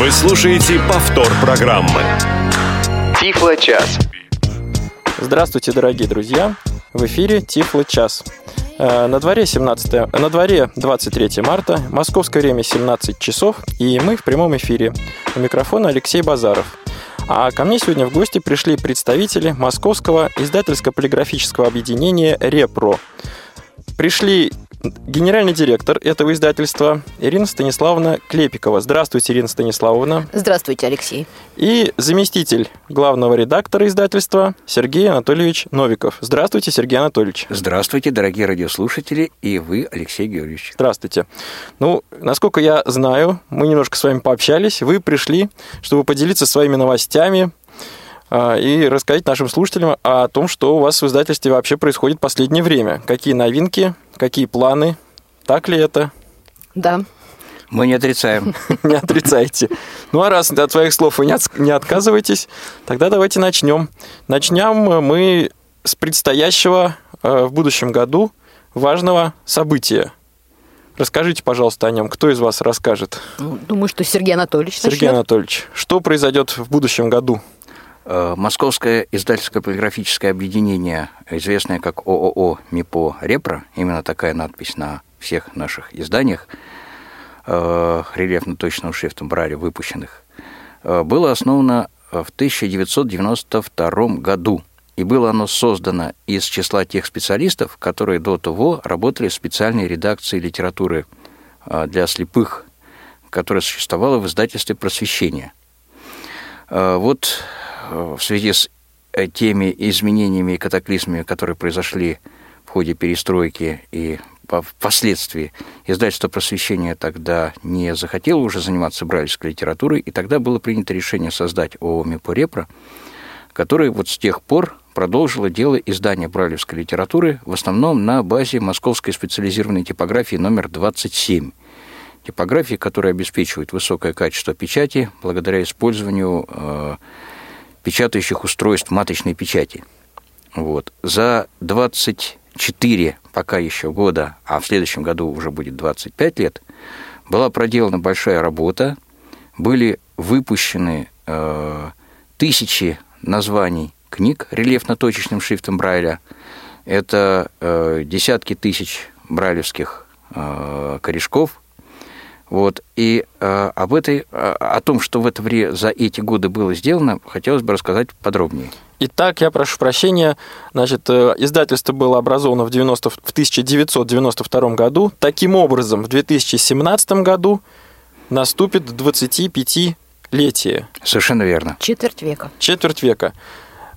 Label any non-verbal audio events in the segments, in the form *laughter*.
Вы слушаете повтор программы. Тифло час. Здравствуйте, дорогие друзья! В эфире Тифло час. Э, На дворе, 17, на дворе 23 марта, московское время 17 часов, и мы в прямом эфире. У микрофона Алексей Базаров. А ко мне сегодня в гости пришли представители Московского издательско-полиграфического объединения «Репро». Пришли генеральный директор этого издательства Ирина Станиславовна Клепикова. Здравствуйте, Ирина Станиславовна. Здравствуйте, Алексей. И заместитель главного редактора издательства Сергей Анатольевич Новиков. Здравствуйте, Сергей Анатольевич. Здравствуйте, дорогие радиослушатели, и вы, Алексей Георгиевич. Здравствуйте. Ну, насколько я знаю, мы немножко с вами пообщались. Вы пришли, чтобы поделиться своими новостями а, и рассказать нашим слушателям о том, что у вас в издательстве вообще происходит в последнее время. Какие новинки, какие планы, так ли это? Да. Мы не отрицаем. *laughs* Не отрицайте. Ну, а раз от своих слов вы не от- не отказываетесь, тогда давайте начнем. Начнем мы с предстоящего э, в будущем году важного события. Расскажите, пожалуйста, о нем. Кто из вас расскажет? Ну, Думаю, что Сергей Анатольевич Сергей начнет. Анатольевич, что произойдет в будущем году? Э, Московское издательское полиграфическое объединение, известное как ООО МИПО Репро, именно такая надпись на всех наших изданиях, э, рельефно-точным шрифтом Брайля выпущенных, э, было основано в 1992 году. И было оно создано из числа тех специалистов, которые до того работали в специальной редакции литературы для слепых, которая существовала в издательстве «Просвещение». Э, Вот в связи с э, теми изменениями и катаклизмами, которые произошли в ходе перестройки и по- впоследствии, издательство просвещения тогда не захотело уже заниматься брайлевской литературой, и тогда было принято решение создать ООО «Мипо Репро», которое вот с тех пор продолжило дело издания брайлевской литературы в основном на базе Московской специализированной типографии номер 27 типографии, которая обеспечивает высокое качество печати благодаря использованию э, печатающих устройств маточной печати. Вот. За 24 пока еще года, а в следующем году уже будет 25 лет, была проделана большая работа, были выпущены э, тысячи названий книг рельефно-точечным шрифтом Брайля. Это э, десятки тысяч брайлевских э, корешков. Вот. И э, об этой, э, о том, что в это время за эти годы было сделано, хотелось бы рассказать подробнее. Итак, я прошу прощения. Значит, э, издательство было образовано в, 90, в 1992 году. Таким образом, в 2017 году наступит 25-летие, Совершенно верно. Четверть века. четверть века.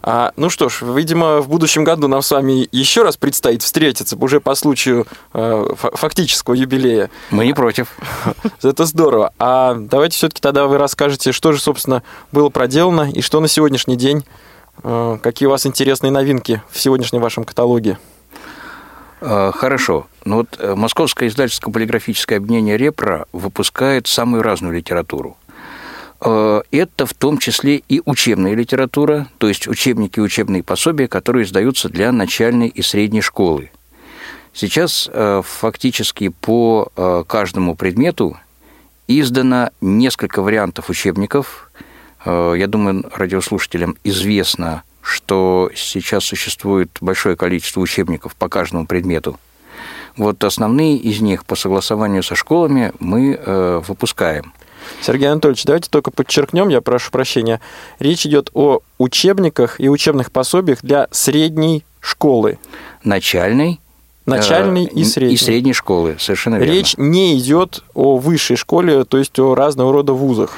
А, ну что ж, видимо, в будущем году нам с вами еще раз предстоит встретиться уже по случаю э, фа- фактического юбилея. Мы не против. *laughs* Это здорово. А давайте все-таки тогда вы расскажете, что же, собственно, было проделано и что на сегодняшний день, э, какие у вас интересные новинки в сегодняшнем вашем каталоге. Э, Хорошо. Ну вот э, Московское издательское полиграфическое объединение «Репро» выпускает самую разную литературу. Э, Это в том числе и учебная литература, то есть учебники и учебные пособия, которые издаются для начальной и средней школы. Сейчас э, фактически по э, каждому предмету издано несколько вариантов учебников. Я думаю, радиослушателям известно, что сейчас существует большое количество учебников по каждому предмету. Вот основные из них по согласованию со школами мы выпускаем. Сергей Анатольевич, давайте только подчеркнем, я прошу прощения, речь идет о учебниках и учебных пособиях для средней школы. Начальной, Начальной э, и средней. И средней школы, совершенно верно. Речь не идет о высшей школе, то есть о разного рода вузах.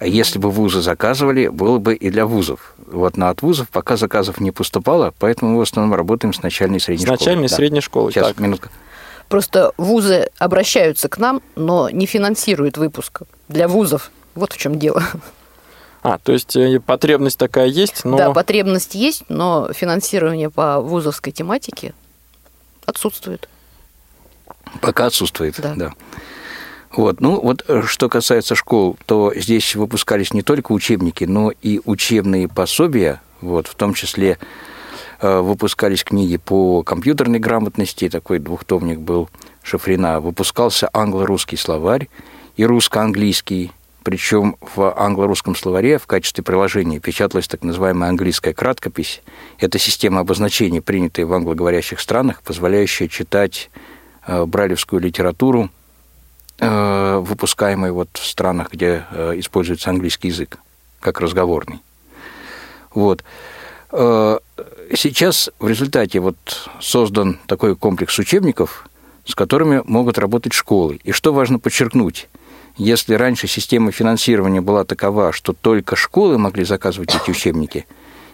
Если бы вузы заказывали, было бы и для вузов. Вот, но от вузов пока заказов не поступало, поэтому мы в основном работаем с начальной и средней С школы. начальной и Да. средней школы. Сейчас, Так. минутка. Просто вузы обращаются к нам, но не финансируют выпуск для вузов. Вот в чем дело. А, то есть э, потребность такая есть, но... Да, потребность есть, но финансирование по вузовской тематике отсутствует. Пока отсутствует, Да. да. Вот, ну вот э, что касается школ, то здесь выпускались не только учебники, но и учебные пособия, вот, в том числе выпускались книги по компьютерной грамотности, такой двухтомник был Шафрина, выпускался англо-русский словарь и русско-английский причем в англо-русском словаре в качестве приложения печаталась так называемая английская краткопись. Это система обозначений, принятая в англоговорящих странах, позволяющая читать э, брайлевскую литературу, э, выпускаемую вот в странах, где э, используется английский язык, как разговорный. Вот. Сейчас в результате вот создан такой комплекс учебников, с которыми могут работать школы. И что важно подчеркнуть – если раньше система финансирования была такова, что только школы могли заказывать эти учебники,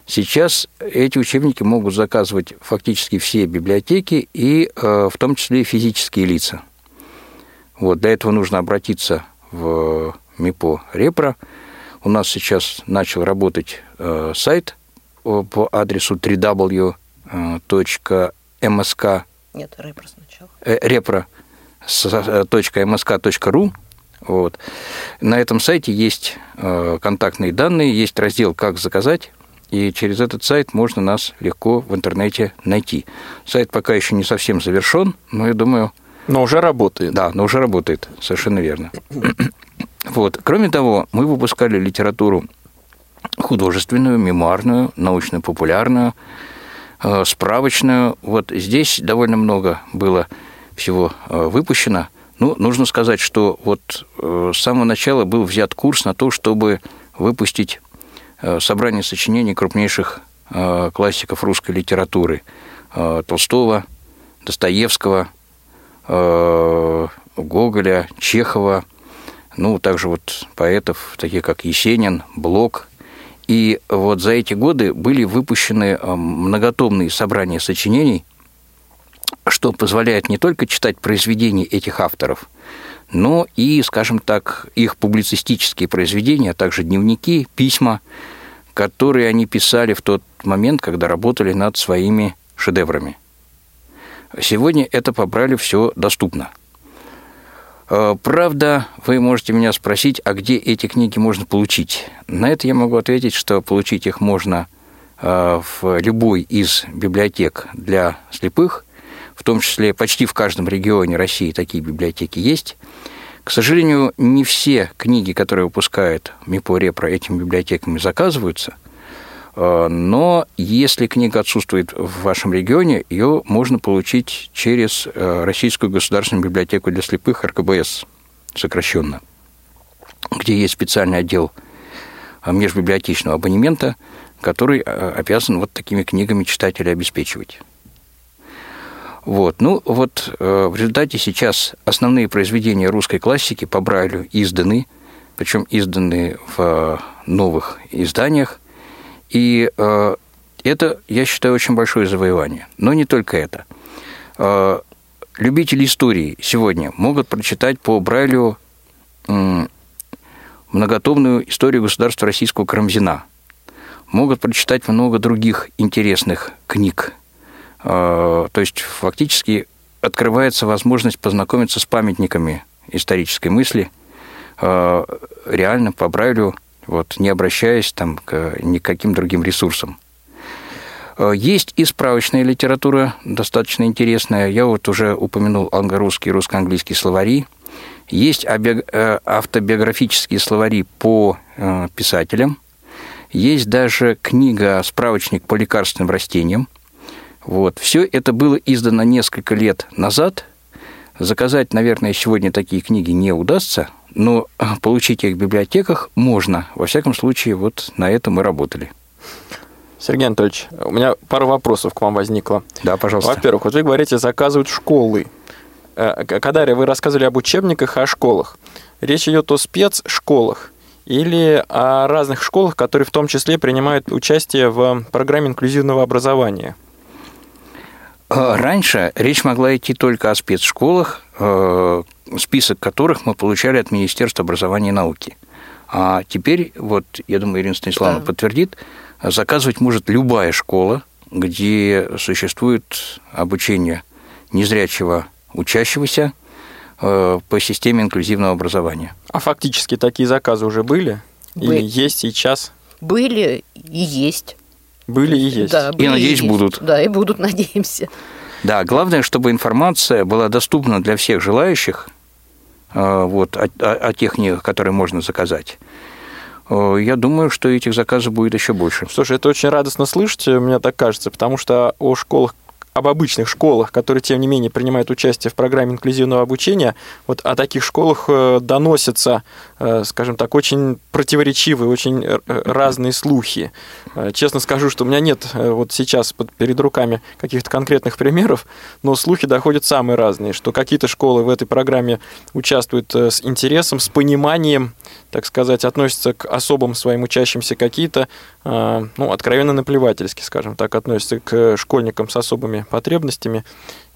сейчас эти учебники могут заказывать фактически все библиотеки и э, в том числе физические лица. Вот, для этого нужно обратиться в МИПО Репро. У нас сейчас начал работать э, сайт по адресу www.msk Нет, Репро сначала. Э, repro.msk.ru вот. На этом сайте есть э, контактные данные, есть раздел «Как заказать», и через этот сайт можно нас легко в интернете найти. Сайт пока еще не совсем завершен, но я думаю... Но уже работает. Да, но уже работает, совершенно верно. *clears throat* Вот. Кроме того, мы выпускали литературу художественную, мемуарную, научно-популярную, э, справочную. Вот здесь довольно много было всего э, выпущено – ну, нужно сказать, что вот э, с самого начала был взят курс на то, чтобы выпустить собрание сочинений крупнейших классиков русской литературы Толстого, Достоевского, Гоголя, Чехова, ну, также вот поэтов, таких как Есенин, Блок. И вот за эти годы были выпущены многотомные собрания сочинений – что позволяет не только читать произведения этих авторов, но и, скажем так, их публицистические произведения, а также дневники, письма, которые они писали в тот момент, когда работали над своими шедеврами. Сегодня это побрали все доступно. Э, правда, вы можете меня спросить, а где эти книги можно получить? На это я могу ответить, что получить их можно э, в любой из библиотек для слепых, в том числе почти в каждом регионе России такие библиотеки есть. К сожалению, не все книги, которые выпускает МИПО Репро, этими библиотеками заказываются. Э, но если книга отсутствует в вашем регионе, ее можно получить через э, Российскую государственную библиотеку для слепых РКБС, сокращенно, где есть специальный отдел э, межбиблиотечного абонемента, который обязан вот такими книгами читателей обеспечивать. Вот. Ну, вот э, в результате сейчас основные произведения русской классики по Брайлю изданы, причем изданы в новых изданиях. И э, это, я считаю, очень большое завоевание. Но не только это. Э, любители истории сегодня могут прочитать по Брайлю многотомную историю государства российского Карамзина. Могут прочитать много других интересных книг Э, то есть фактически открывается возможность познакомиться с памятниками исторической мысли, реально по Брайлю, вот, не обращаясь там, к никаким другим ресурсам. Э, есть и справочная литература, достаточно интересная. Я вот уже упомянул англо-русский и русско-английский словари. Есть автобиографические словари по писателям. Есть даже книга «Справочник по лекарственным растениям», вот. Все это было издано несколько лет назад. Заказать, наверное, сегодня такие книги не удастся, но а, получить их в библиотеках можно. Во всяком случае, вот на этом мы работали. Сергей Анатольевич, у меня пару вопросов к вам возникло. Да, пожалуйста. Во-первых, вот вы говорите, заказывают школы. Э, Кадария, вы рассказывали об учебниках и о школах. Речь идет о спецшколах или о разных школах, которые в том числе принимают участие в программе инклюзивного образования – а раньше речь могла идти только о спецшколах, э, список которых мы получали от Министерства образования и науки. А теперь, вот, я думаю, Ирина Станиславовна да. подтвердит, заказывать может любая школа, где существует обучение незрячего учащегося э, по системе инклюзивного образования. А фактически такие заказы уже были? Были. Или есть сейчас? Были и есть. Были и есть. Да, были и, надеюсь, и будут. Да, и будут, *laughs* надеемся. Да, главное, чтобы информация была доступна для всех желающих, вот, о, о тех книгах, которые можно заказать. Я думаю, что этих заказов будет еще больше. Слушай, это очень радостно слышать, мне так кажется, потому что о школах об обычных школах, которые, тем не менее, принимают участие в программе инклюзивного обучения, вот о таких школах э, доносятся, э, скажем так, очень противоречивые, очень э, разные слухи. Честно скажу, что у меня нет вот сейчас перед руками каких-то конкретных примеров, но слухи доходят самые разные, что какие-то школы в этой программе участвуют с интересом, с пониманием, так сказать, относятся к особым своим учащимся какие-то, ну, откровенно наплевательски, скажем так, относятся к школьникам с особыми потребностями.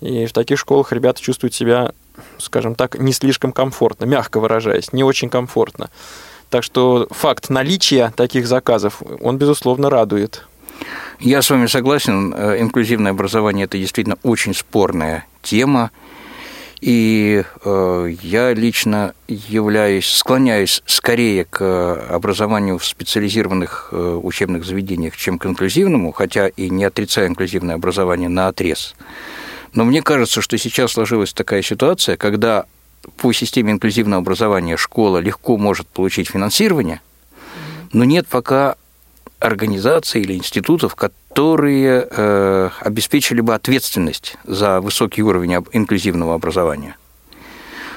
И в таких школах ребята чувствуют себя, скажем так, не слишком комфортно, мягко выражаясь, не очень комфортно. Так что факт наличия таких заказов, он, безусловно, радует. Я с вами согласен. Э, инклюзивное образование – это действительно очень спорная тема. И э, я лично являюсь, склоняюсь скорее к образованию в специализированных э, учебных заведениях, чем к инклюзивному, хотя и не отрицаю инклюзивное образование на отрез. Но мне кажется, что сейчас сложилась такая ситуация, когда по системе инклюзивного образования школа легко может получить финансирование, но нет пока организаций или институтов, которые э, обеспечили бы ответственность за высокий уровень инклюзивного образования.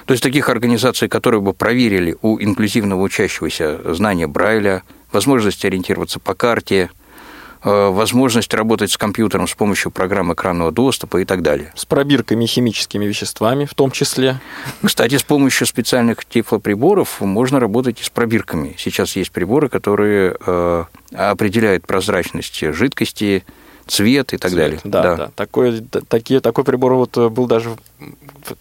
То есть таких организаций, которые бы проверили у инклюзивного учащегося знание Брайля, возможность ориентироваться по карте – возможность работать с компьютером с помощью программ экранного доступа и так далее. С пробирками химическими веществами в том числе. Кстати, с помощью специальных тифлоприборов можно работать и с пробирками. Сейчас есть приборы, которые э, определяют прозрачность жидкости, цвет и так цвет, далее. Да, да. да. Такой, такие, такой прибор вот э, был даже в,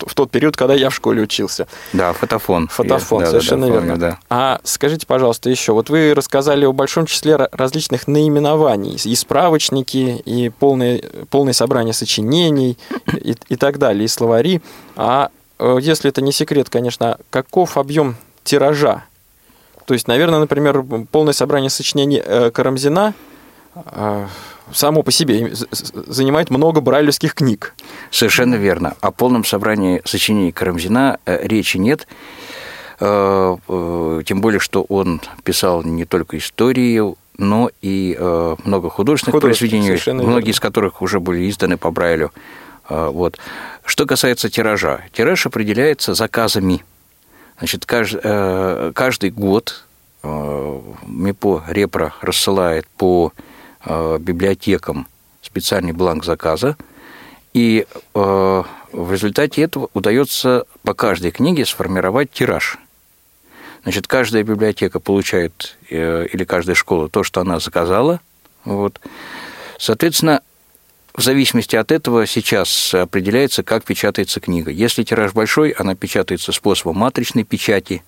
в тот период, когда я в школе учился. Да, фотофон. Фотофон, я, совершенно да, да, верно. Помню, да. А скажите, пожалуйста, еще, вот вы рассказали о большом числе различных наименований, и справочники, и полное, полное собрание сочинений, и, и так далее, и словари. А э, если это не секрет, конечно, каков объем тиража? То есть, наверное, например, полное собрание сочинений э, Карамзина само по себе занимает много брайлевских книг. Совершенно верно. О полном собрании сочинений Карамзина э, речи нет. Э, э, тем более, что он писал не только историю, но и много художественных произведений, многие верно. из которых уже были изданы по Брайлю. Вот. Что касается тиража, тираж определяется заказами. Значит, каждый, каждый год МИПО Репро рассылает по библиотекам специальный бланк заказа, и э, в результате этого удается по каждой книге сформировать тираж. Значит, каждая библиотека получает, э, или каждая школа, то, что она заказала. Вот. Соответственно, в зависимости от этого сейчас определяется, как печатается книга. Если тираж большой, она печатается способом матричной печати.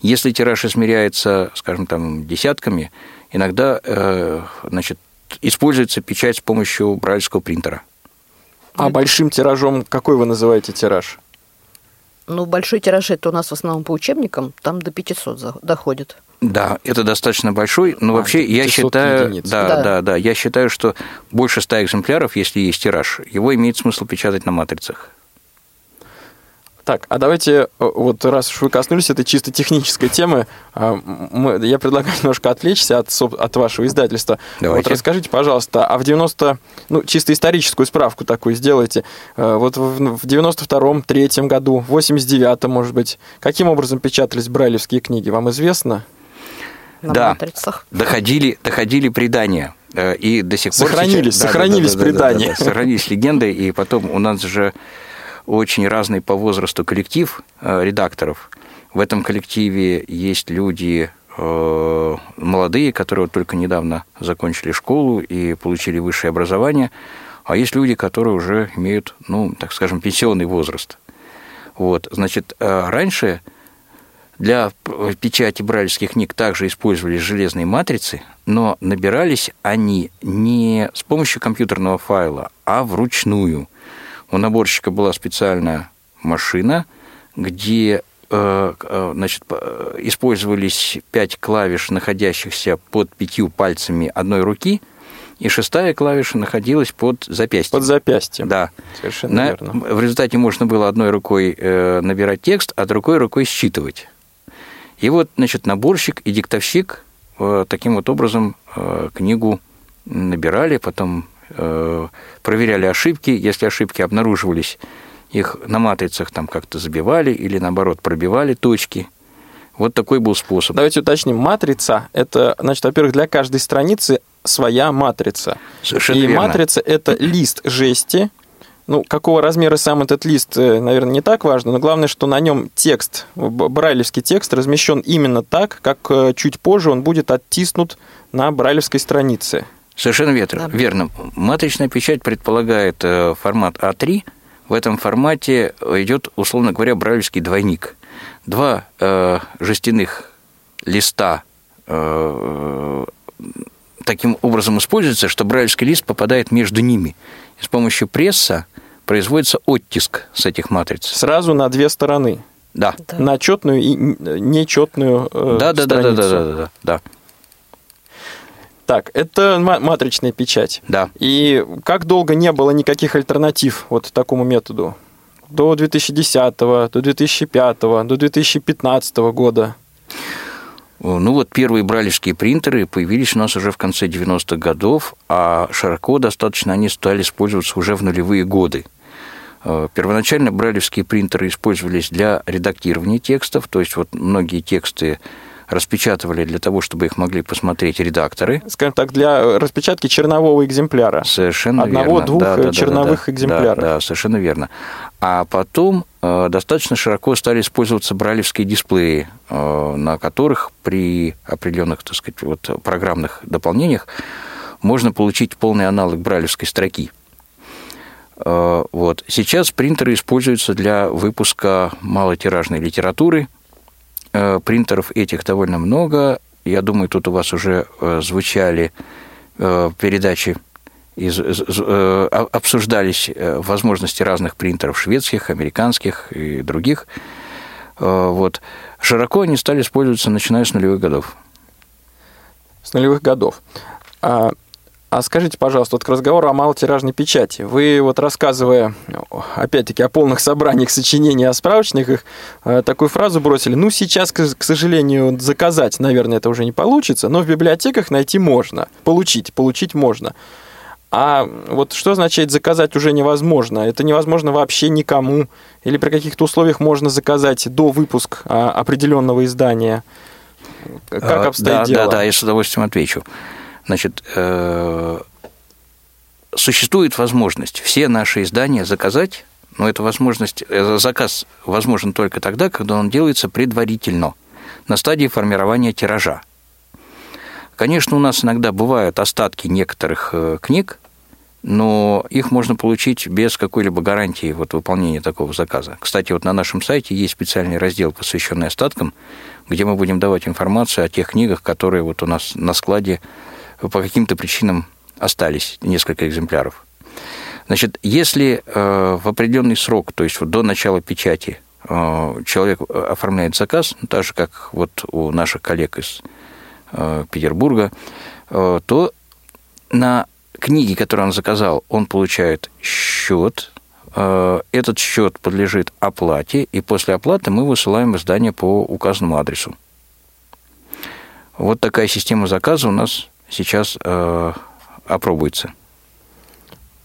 Если тираж измеряется, скажем, там, десятками, иногда значит, используется печать с помощью брайлевского принтера. А большим тиражом какой вы называете тираж? Ну, большой тираж это у нас в основном по учебникам, там до 500 доходит. Да, это достаточно большой, но а, вообще я считаю, единиц. да, да, да, да, я считаю, что больше 100 экземпляров, если есть тираж, его имеет смысл печатать на матрицах. Так, а давайте, э, вот раз уж вы коснулись этой чисто технической темы, э, мы, я предлагаю *laughs* немножко отвлечься от, от вашего издательства. Давайте. Вот расскажите, пожалуйста, а в 90... Ну, чисто историческую справку такую сделайте. Э, вот в, в 92-м, 3 году, в 89-м, может быть, каким образом печатались брайлевские книги, вам известно? На да, матрицах. доходили, доходили предания. И до сих пор... Сохранились, сейчас... сохранились да, да, да, предания. Да, да, да, да, сохранились легенды, и потом у нас же очень разный по возрасту коллектив э, редакторов. В этом коллективе есть люди э, молодые, которые только недавно закончили школу и получили высшее образование, а есть люди, которые уже имеют, ну, так скажем, пенсионный возраст. Вот, значит, э, раньше для печати брайлевских книг также использовались железные матрицы, но набирались они не с помощью компьютерного файла, а вручную – у наборщика была специальная машина, где э, э, значит, использовались пять клавиш, находящихся под пятью пальцами одной руки, и шестая клавиша находилась под запястьем. Под запястьем. Да. Совершенно На- верно. В результате можно было одной рукой э, набирать текст, а другой рукой считывать. И вот, значит, наборщик и диктовщик э, таким вот образом э, книгу набирали, потом э, проверяли ошибки. Если ошибки обнаруживались, их на матрицах там как-то забивали или, наоборот, пробивали точки. Вот такой был способ. Давайте уточним. Матрица – это, значит, во-первых, для каждой страницы своя матрица. Совершенно И верно. матрица – это лист жести. Ну, какого размера сам этот лист, э, наверное, не так важно, но главное, что на нем текст, брайлевский текст размещен именно так, как э, чуть позже он будет оттиснут на брайлевской странице. Совершенно верно. Да. верно. Матричная печать предполагает э, формат А3. В этом формате идет, условно говоря, брайлевский двойник. Два э, жестяных листа э, таким образом используется, что брайлевский лист попадает между ними. И с помощью пресса производится оттиск с этих матриц. Сразу на две стороны. Да. Да. На четную и нечетную э, Да, да, да, да, страницу. да, да, да, да, Так, это ма- матричная печать. да. И как долго не было никаких альтернатив вот такому методу? До 2010, до 2005, до 2015 года. Ну вот первые бралевские принтеры появились у нас уже в конце 90-х годов, а широко достаточно они стали использоваться уже в нулевые годы. Э, Первоначально бралевские принтеры использовались для редактирования текстов, то есть вот многие тексты распечатывали для того, чтобы их могли посмотреть редакторы. Скажем так, для распечатки чернового экземпляра. Совершенно Одного, верно. двух, Да, да, да, черновых да, экземпляров. Да, да, совершенно верно. А потом э, достаточно широко стали использоваться бралевские дисплеи, э, на которых при определенных, так сказать, вот, программных дополнениях можно получить полный аналог бралевской строки. Э, Вот. Сейчас принтеры используются для выпуска малотиражной литературы. Э, Принтеров этих довольно много. Я думаю, тут у вас уже э, звучали э, передачи, о- обсуждались возможности разных принтеров, шведских, американских и других. Вот. Широко они стали использоваться, начиная с нулевых годов. с нулевых годов. А, а скажите, пожалуйста, вот к разговору о малотиражной печати. Вы вот рассказывая, опять-таки, о полных собраниях сочинений, о справочниках, э, такую фразу бросили. Ну, сейчас, к сожалению, заказать, наверное, это уже не получится, но в библиотеках найти можно. Получить, получить можно. А вот что означает заказать уже невозможно? Это невозможно вообще никому? Или при каких-то условиях можно заказать до выпуска а, определенного издания? Как А, обстоит да, дело? Да, да, я с удовольствием отвечу. Значит, э, существует возможность все наши издания заказать, но эта возможность, э, заказ возможен только тогда, когда он делается предварительно, на стадии формирования тиража. Конечно, у нас иногда бывают остатки некоторых э, книг, но их можно получить без какой-либо гарантии вот, выполнения такого заказа. Кстати, вот на нашем сайте есть специальный раздел, посвященный остаткам, где мы будем давать информацию о тех книгах, которые вот у нас на складе по каким-то причинам остались, несколько экземпляров. Значит, если э, в определенный срок, то есть вот до начала печати, э, человек оформляет заказ, ну, так же, как вот у наших коллег из э, Петербурга, э, то на книги, которые он заказал, он получает счет. Э, Этот счет подлежит оплате, и после оплаты мы высылаем издание по указанному адресу. Вот такая система заказа у нас сейчас э, опробуется.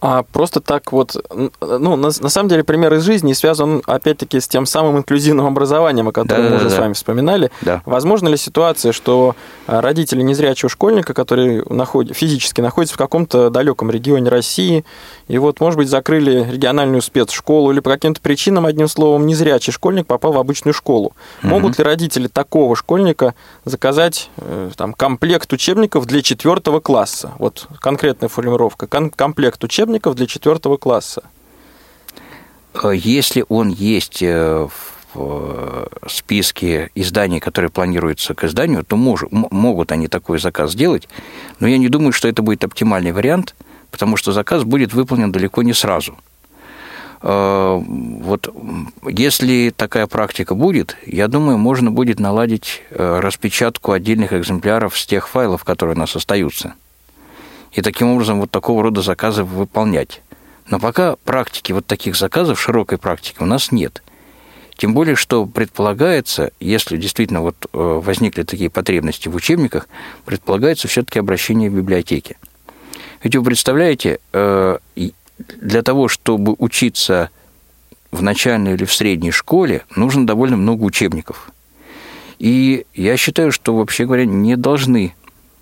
А просто так вот, ну, на, на самом деле пример из жизни связан, опять-таки, с тем самым инклюзивным образованием, о котором мы уже Да-да-да. с вами вспоминали. Да. Возможно ли ситуация, что а, родители незрячего школьника, который наход- физически находится в каком-то далеком регионе России, и вот, может быть, закрыли региональную спецшколу, или по каким-то причинам, одним словом, незрячий школьник попал в обычную школу. Могут ли родители такого школьника заказать э, там, комплект учебников для четвертого класса? Вот конкретная формулировка. Кон- комплект учебников для четвертого класса. Э, Если он есть э, в э, списке изданий, которые планируются к изданию, то мож- могут они такой заказ сделать, но я не думаю, что это будет оптимальный вариант, потому что заказ будет выполнен далеко не сразу. Вот если такая практика будет, я думаю, можно будет наладить распечатку отдельных экземпляров с тех файлов, которые у нас остаются. И таким образом вот такого рода заказы выполнять. Но пока практики вот таких заказов, широкой практики у нас нет. Тем более, что предполагается, если действительно вот э, возникли такие потребности в учебниках, предполагается все-таки обращение в библиотеки. Ведь вы представляете, э, для того, чтобы учиться в начальной или в средней школе, нужно довольно много учебников. И я считаю, что, вообще говоря, не должны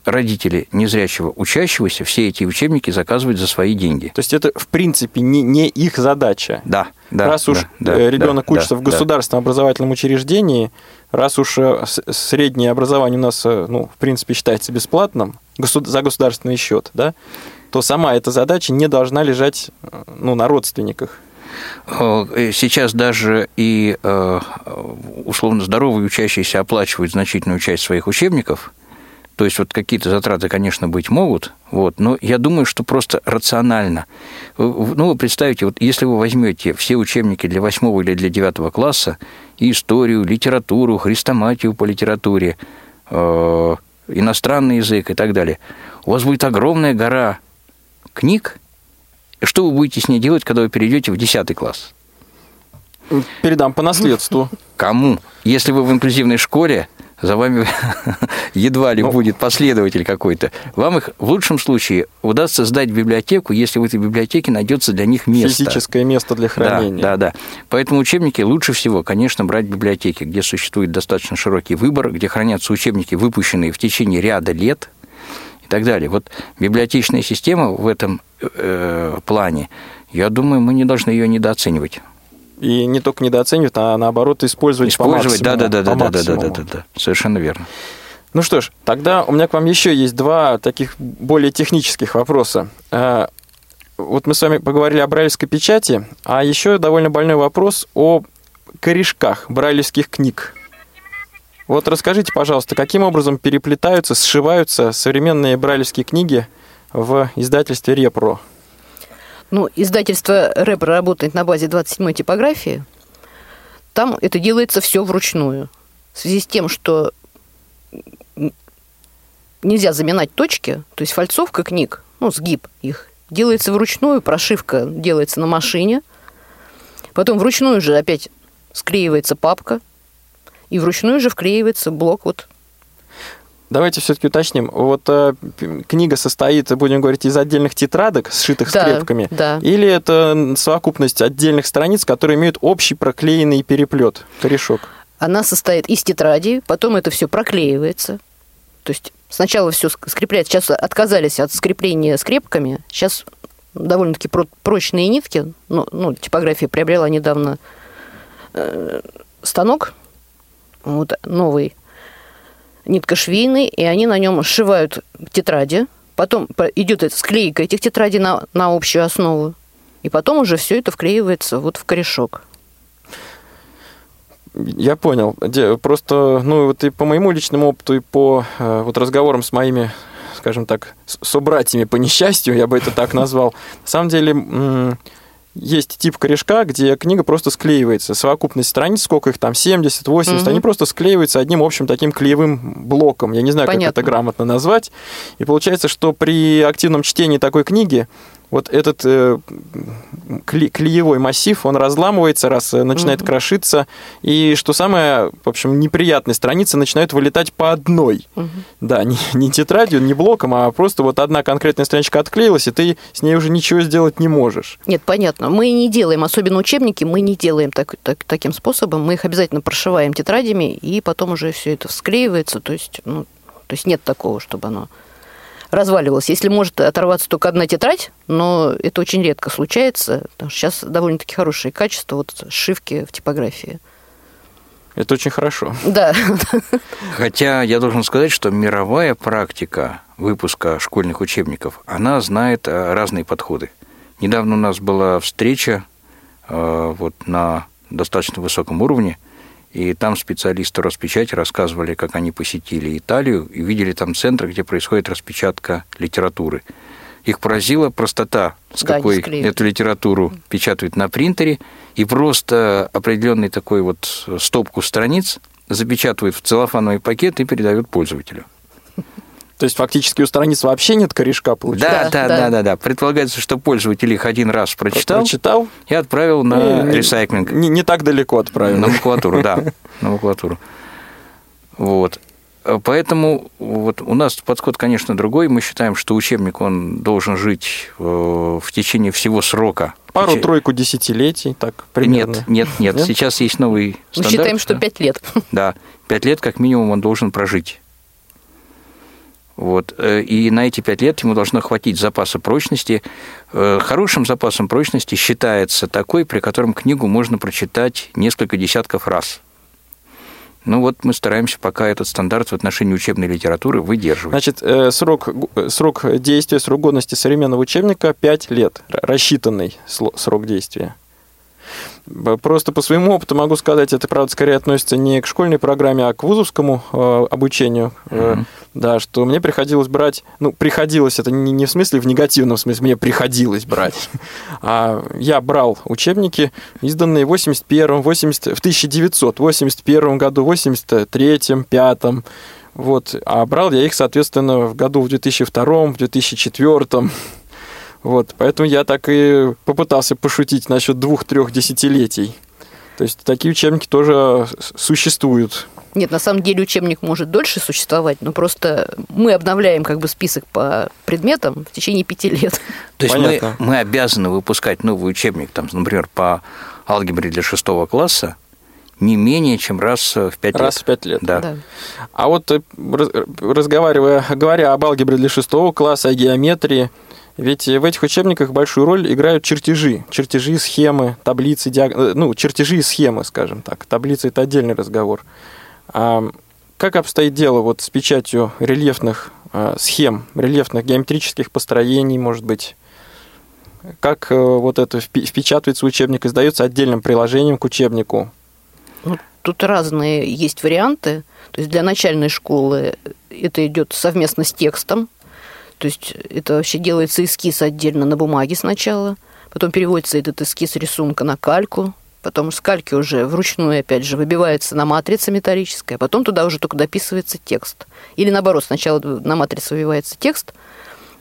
родители незрячего учащегося все эти учебники заказывать за свои деньги. То есть это, в принципе, не, не их задача. Да, да. Раз уж да, э, ребенок да, учится да, в государственном образовательном учреждении, раз уж э, среднее образование у нас, э, ну, в принципе, считается бесплатным за государственный счет, да, то сама эта задача не должна лежать ну, на родственниках. Сейчас даже и условно здоровые учащиеся оплачивают значительную часть своих учебников – то есть вот какие-то затраты, конечно, быть могут, вот, но я думаю, что просто рационально. Ну, вы представьте, вот если вы возьмете все учебники для восьмого или для девятого класса, и историю, литературу, хрестоматию по литературе, э, иностранный язык и так далее, у вас будет огромная гора книг, что вы будете с ней делать, когда вы перейдете в десятый класс? Передам по наследству. Кому? Если вы в инклюзивной школе, за вами *laughs* едва ли ну, будет последователь какой-то. Вам их в лучшем случае удастся сдать в библиотеку, если в этой библиотеке найдется для них место. Физическое место для хранения. Да, да, да. Поэтому учебники лучше всего, конечно, брать в библиотеке, где существует достаточно широкий выбор, где хранятся учебники, выпущенные в течение ряда лет и так далее. Вот библиотечная система в этом э, плане, я думаю, мы не должны ее недооценивать. И не только недооценивать, а наоборот использовать, использовать по максимуму. Да, да, да, да, да, да, да, да, да, совершенно верно. Ну что ж, тогда у меня к вам еще есть два таких более технических вопроса. А, вот мы с вами поговорили о брайлевской печати, а еще довольно больной вопрос о корешках брайлевских книг. Вот расскажите, пожалуйста, каким образом переплетаются, сшиваются современные брайлевские книги в издательстве Репро? Ну, издательство рэп работает на базе 27-й типографии. Там это делается все вручную. В связи с тем, что нельзя заминать точки, то есть фальцовка книг, ну, сгиб их, делается вручную, прошивка делается на машине, потом вручную же опять склеивается папка, и вручную же вклеивается блок вот Давайте все-таки уточним. Вот э, книга состоит, будем говорить, из отдельных тетрадок, сшитых да, скрепками, да. или это совокупность отдельных страниц, которые имеют общий проклеенный переплет, корешок? Она состоит из тетради, потом это все проклеивается. То есть сначала все скрепляется. Сейчас отказались от скрепления скрепками. Сейчас довольно-таки прочные нитки. Ну, ну типография приобрела недавно э, станок вот, новый нитка швейный, и они на нем сшивают тетради. Потом идет склейка этих тетрадей на, на общую основу. И потом уже все это вклеивается вот в корешок. Я понял. Просто, ну, вот и по моему личному опыту, и по э, вот разговорам с моими, скажем так, собратьями по несчастью, я бы это так назвал, на самом деле есть тип корешка, где книга просто склеивается. Совокупность страниц, сколько их там, 70, 80, угу. они просто склеиваются одним общим таким клеевым блоком. Я не знаю, Понятно. как это грамотно назвать. И получается, что при активном чтении такой книги вот этот э, клеевой массив, он разламывается, раз э, начинает угу. крошиться, и что самое, в общем, неприятное, страницы начинают вылетать по одной. Угу. Да, не, не тетрадью, не блоком, а просто вот одна конкретная страничка отклеилась, и ты с ней уже ничего сделать не можешь. Нет, понятно. Мы не делаем, особенно учебники, мы не делаем так, так, таким способом. Мы их обязательно прошиваем тетрадями, и потом уже все это склеивается. То есть, ну, то есть нет такого, чтобы оно разваливалась. Если может оторваться только одна тетрадь, но это очень редко случается, потому что сейчас довольно-таки хорошее качество вот сшивки в типографии. Это очень хорошо. Да. Хотя я должен сказать, что мировая практика выпуска школьных учебников, она знает э, разные подходы. Недавно у нас была встреча э, вот на достаточно высоком уровне – и там специалисты Роспечати рассказывали, как они посетили Италию и видели там центр, где происходит распечатка литературы. Их поразила простота, с да, какой эту литературу печатают на принтере, и просто определенный такой вот стопку страниц запечатывают в целлофановый пакет и передают пользователю. То есть фактически у страниц вообще нет корешка, получается? Да, да, Да, да, да. да. Предполагается, что пользователь их один раз прочитал Прочитал? и отправил на не- ресайклинг. Не, не так далеко отправил. На макулатуру, да, на макулатуру. Вот. Поэтому вот у нас подход, конечно, другой. Мы считаем, что учебник он должен жить э, в течение всего срока. Пару-тройку десятилетий, так примерно. Нет, нет, нет, Нет? Сейчас есть новый Мы стандарт. считаем, что. 5 лет. Да, пять лет как минимум он должен прожить. Вот. э, И на эти пять лет ему должно хватить запаса прочности. Э, Хорошим запасом прочности считается такой, при котором книгу можно прочитать несколько десятков раз. Ну вот мы стараемся пока этот стандарт в отношении учебной литературы выдерживать. Значит, э, срок, срок действия, срок годности современного учебника 5 лет. Рассчитанный срок действия. Просто по своему опыту могу сказать, это, правда, скорее относится не к школьной программе, а к вузовскому обучению. Мгм. Да, что мне приходилось брать, ну, приходилось, это не, не в смысле в негативном смысле, мне приходилось брать. *laughs* А я брал учебники, изданные в 81 80, в 1981 году, 83 5 вот, а брал я их, соответственно, в году в 2002, в 2004. *laughs* Вот, поэтому я так и попытался пошутить насчет двух-трех десятилетий. То есть такие учебники тоже существуют. Нет, на самом деле учебник может дольше существовать, но просто мы обновляем как бы список по предметам в течение пяти лет. То есть мы, Понятно. мы обязаны выпускать новый учебник, там, например, по алгебре для шестого класса не менее чем раз в пять Раз лет. в пять лет. Да. Да. А вот э, раз- разговаривая, говоря об алгебре для шестого класса, о геометрии, ведь в этих учебниках большую роль играют чертежи. Чертежи, схемы, таблицы, диаг- э, ну, чертежи и схемы, скажем так. Таблицы – это отдельный разговор. А как обстоит дело вот с печатью рельефных э, схем, рельефных геометрических построений, может быть? Как э, вот это впечатывается учебник, издается отдельным приложением к учебнику? Ну, тут разные есть варианты. То есть для начальной школы это идет совместно с текстом. То есть это вообще делается эскиз отдельно на бумаге сначала, потом переводится этот эскиз рисунка на кальку, потом с кальки уже вручную, опять же, выбивается на матрица металлическая, потом туда уже только дописывается текст. Или наоборот, сначала на матрицу выбивается текст,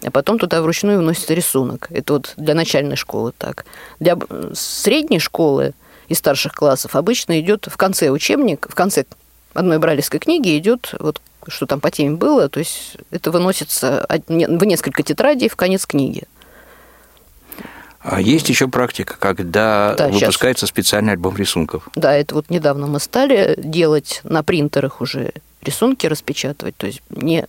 а потом туда вручную вносится рисунок. Это вот для начальной школы так. Для средней школы и старших классов обычно идет в конце учебник, в конце одной бралевской книги идет вот что там по теме было, то есть это выносится в несколько тетрадей в конец книги. А есть еще практика, когда Да, выпускается специальный альбом рисунков. Да, это вот недавно мы стали делать на принтерах уже рисунки распечатывать, то есть не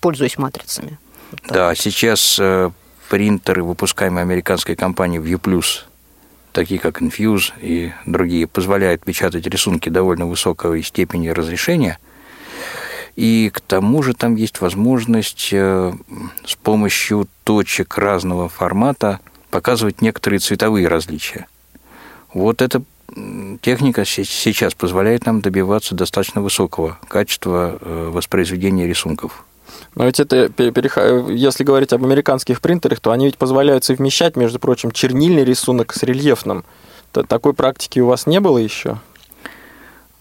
пользуясь матрицами. Вот так. Да, сейчас э, принтеры, выпускаемые американской компанией View такие как Infuse и другие, позволяют печатать рисунки довольно высокой степени разрешения. И к тому же там есть возможность э, с помощью точек разного формата показывать некоторые цветовые различия. Вот эта техника се- сейчас позволяет нам добиваться достаточно высокого качества э, воспроизведения рисунков. Но ведь это, если говорить об американских принтерах, то они ведь позволяют совмещать, между прочим, чернильный рисунок с рельефным. Такой практики у вас не было еще?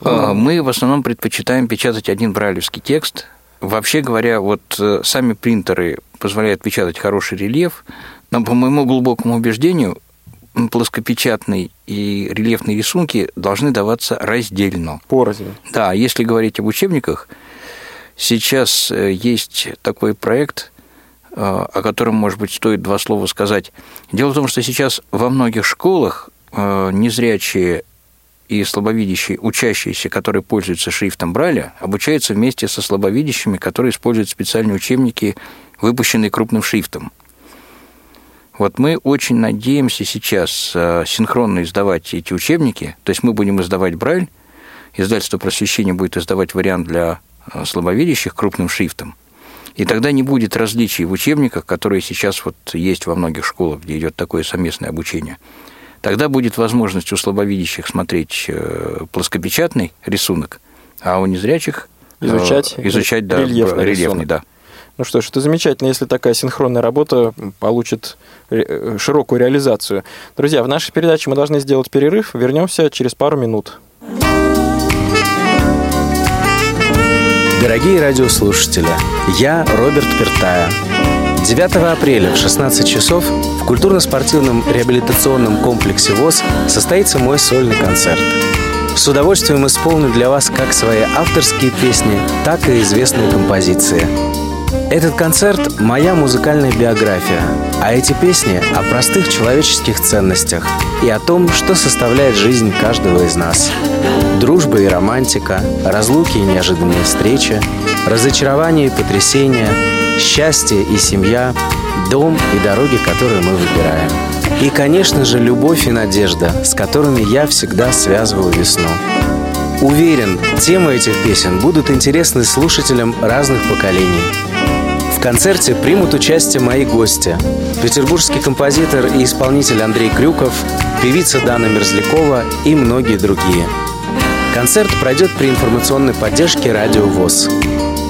А, Мы в основном предпочитаем печатать один брайлевский текст. Вообще говоря, вот э, сами принтеры позволяют печатать хороший рельеф, но по моему глубокому убеждению плоскопечатные и рельефные рисунки должны даваться раздельно. Порознь. Да, если говорить об учебниках, сейчас э, есть такой проект, э, о котором, может быть, стоит два слова сказать. Дело в том, что сейчас во многих школах незрячие и слабовидящие учащиеся, которые пользуются шрифтом Брайля, обучаются вместе со слабовидящими, которые используют специальные учебники, выпущенные крупным шрифтом. Вот мы очень надеемся сейчас э, синхронно издавать эти учебники, то есть мы будем издавать Брайль, издательство просвещения будет издавать вариант для э, слабовидящих крупным шрифтом. И тогда не будет различий в учебниках, которые сейчас вот есть во многих школах, где идет такое совместное обучение. Тогда будет возможность у слабовидящих смотреть э, плоскопечатный рисунок, а у незрячих э, Изучать изучать да, рельефный рельефный, рисунок. да. Ну что ж, это замечательно, если такая синхронная работа получит э, широкую реализацию. Друзья, в нашей передаче мы должны сделать перерыв. Вернемся через пару минут. Дорогие радиослушатели, я Роберт Пертая. 9 апреля в 16 часов в культурно-спортивном реабилитационном комплексе ВОЗ состоится мой сольный концерт. С удовольствием исполню для вас как свои авторские песни, так и известные композиции – этот концерт – моя музыкальная биография, а эти песни о простых человеческих ценностях и о том, что составляет жизнь каждого из нас. Дружба и романтика, разлуки и неожиданные встречи, разочарование и потрясения, счастье и семья, дом и дороги, которые мы выбираем. И, конечно же, любовь и надежда, с которыми я всегда связываю весну. Уверен, темы этих песен будут интересны слушателям разных поколений. В концерте примут участие мои гости. Петербургский композитор и исполнитель Андрей Крюков, певица Дана Мерзлякова и многие другие. Концерт пройдет при информационной поддержке Радио ВОЗ.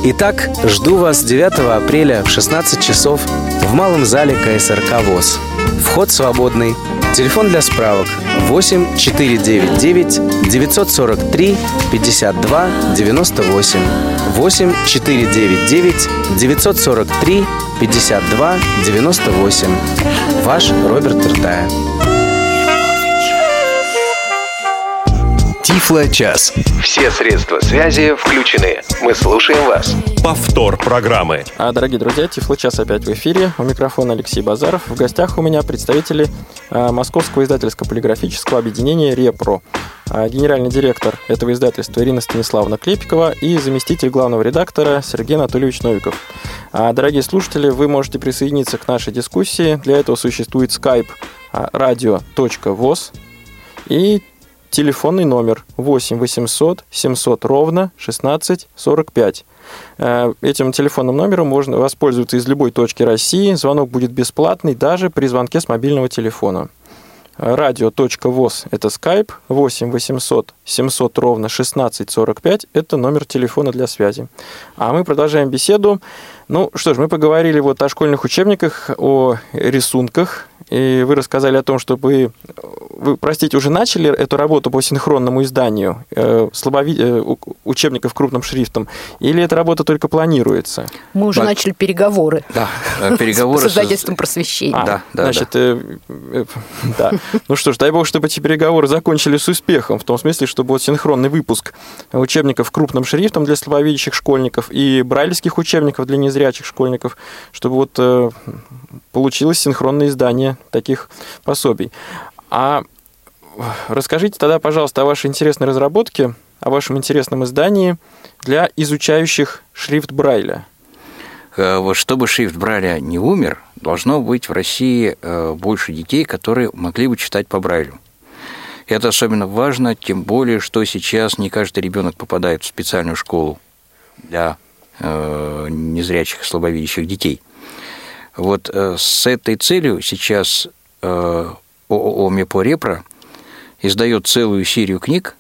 Итак, жду вас 9 апреля в 16 часов в Малом зале КСРК ВОЗ. Вход свободный. Телефон для справок 8 499 943 52 98 8 499 943 52 98 Ваш Роберт Тертая. Тифло-час. Все средства связи включены. Мы слушаем вас. Повтор программы. А, дорогие друзья, Тифло-час опять в эфире. У микрофона Алексей Базаров. В гостях у меня представители а, Московского издательско-полиграфического объединения «Репро». А, генеральный директор этого издательства Ирина Станиславовна Клепикова и заместитель главного редактора Сергей Анатольевич Новиков. А, дорогие слушатели, вы можете присоединиться к нашей дискуссии. Для этого существует skype radio.voz и телефонный номер 8 800 700 ровно 16 45. Э, этим телефонным номером можно воспользоваться из любой точки России. Звонок будет бесплатный даже при звонке с мобильного телефона. Радио.воз – это skype, 8 800 700 ровно 16 45 – это номер телефона для связи. А мы продолжаем беседу. Ну что ж, мы поговорили вот о школьных учебниках, о рисунках, и вы рассказали о том, что вы, вы, простите, уже начали эту работу по синхронному изданию э, слабови... э, учебников крупным шрифтом, или эта работа только планируется? Мы уже Ба- начали переговоры. Да, э, *laughs* переговоры С издательством просвещения. А, Да, да, значит, э, э, *laughs* да. Ну что ж, дай бог, чтобы эти переговоры закончились с успехом, в том смысле, чтобы вот синхронный выпуск учебников крупным шрифтом для слабовидящих школьников и брайлевских учебников для незрячих школьников, чтобы вот э, получилось синхронное издание таких пособий. А расскажите тогда, пожалуйста, о вашей интересной разработке, о вашем интересном издании для изучающих шрифт Брайля. Э, чтобы шрифт Брайля не умер, должно быть в России э, больше детей, которые могли бы читать по Брайлю. Это особенно важно, тем более, что сейчас не каждый ребенок попадает в специальную школу для э, незрячих слабовидящих детей. Вот э, с этой целью сейчас э, ООО МЕПО Репро издает целую серию книг,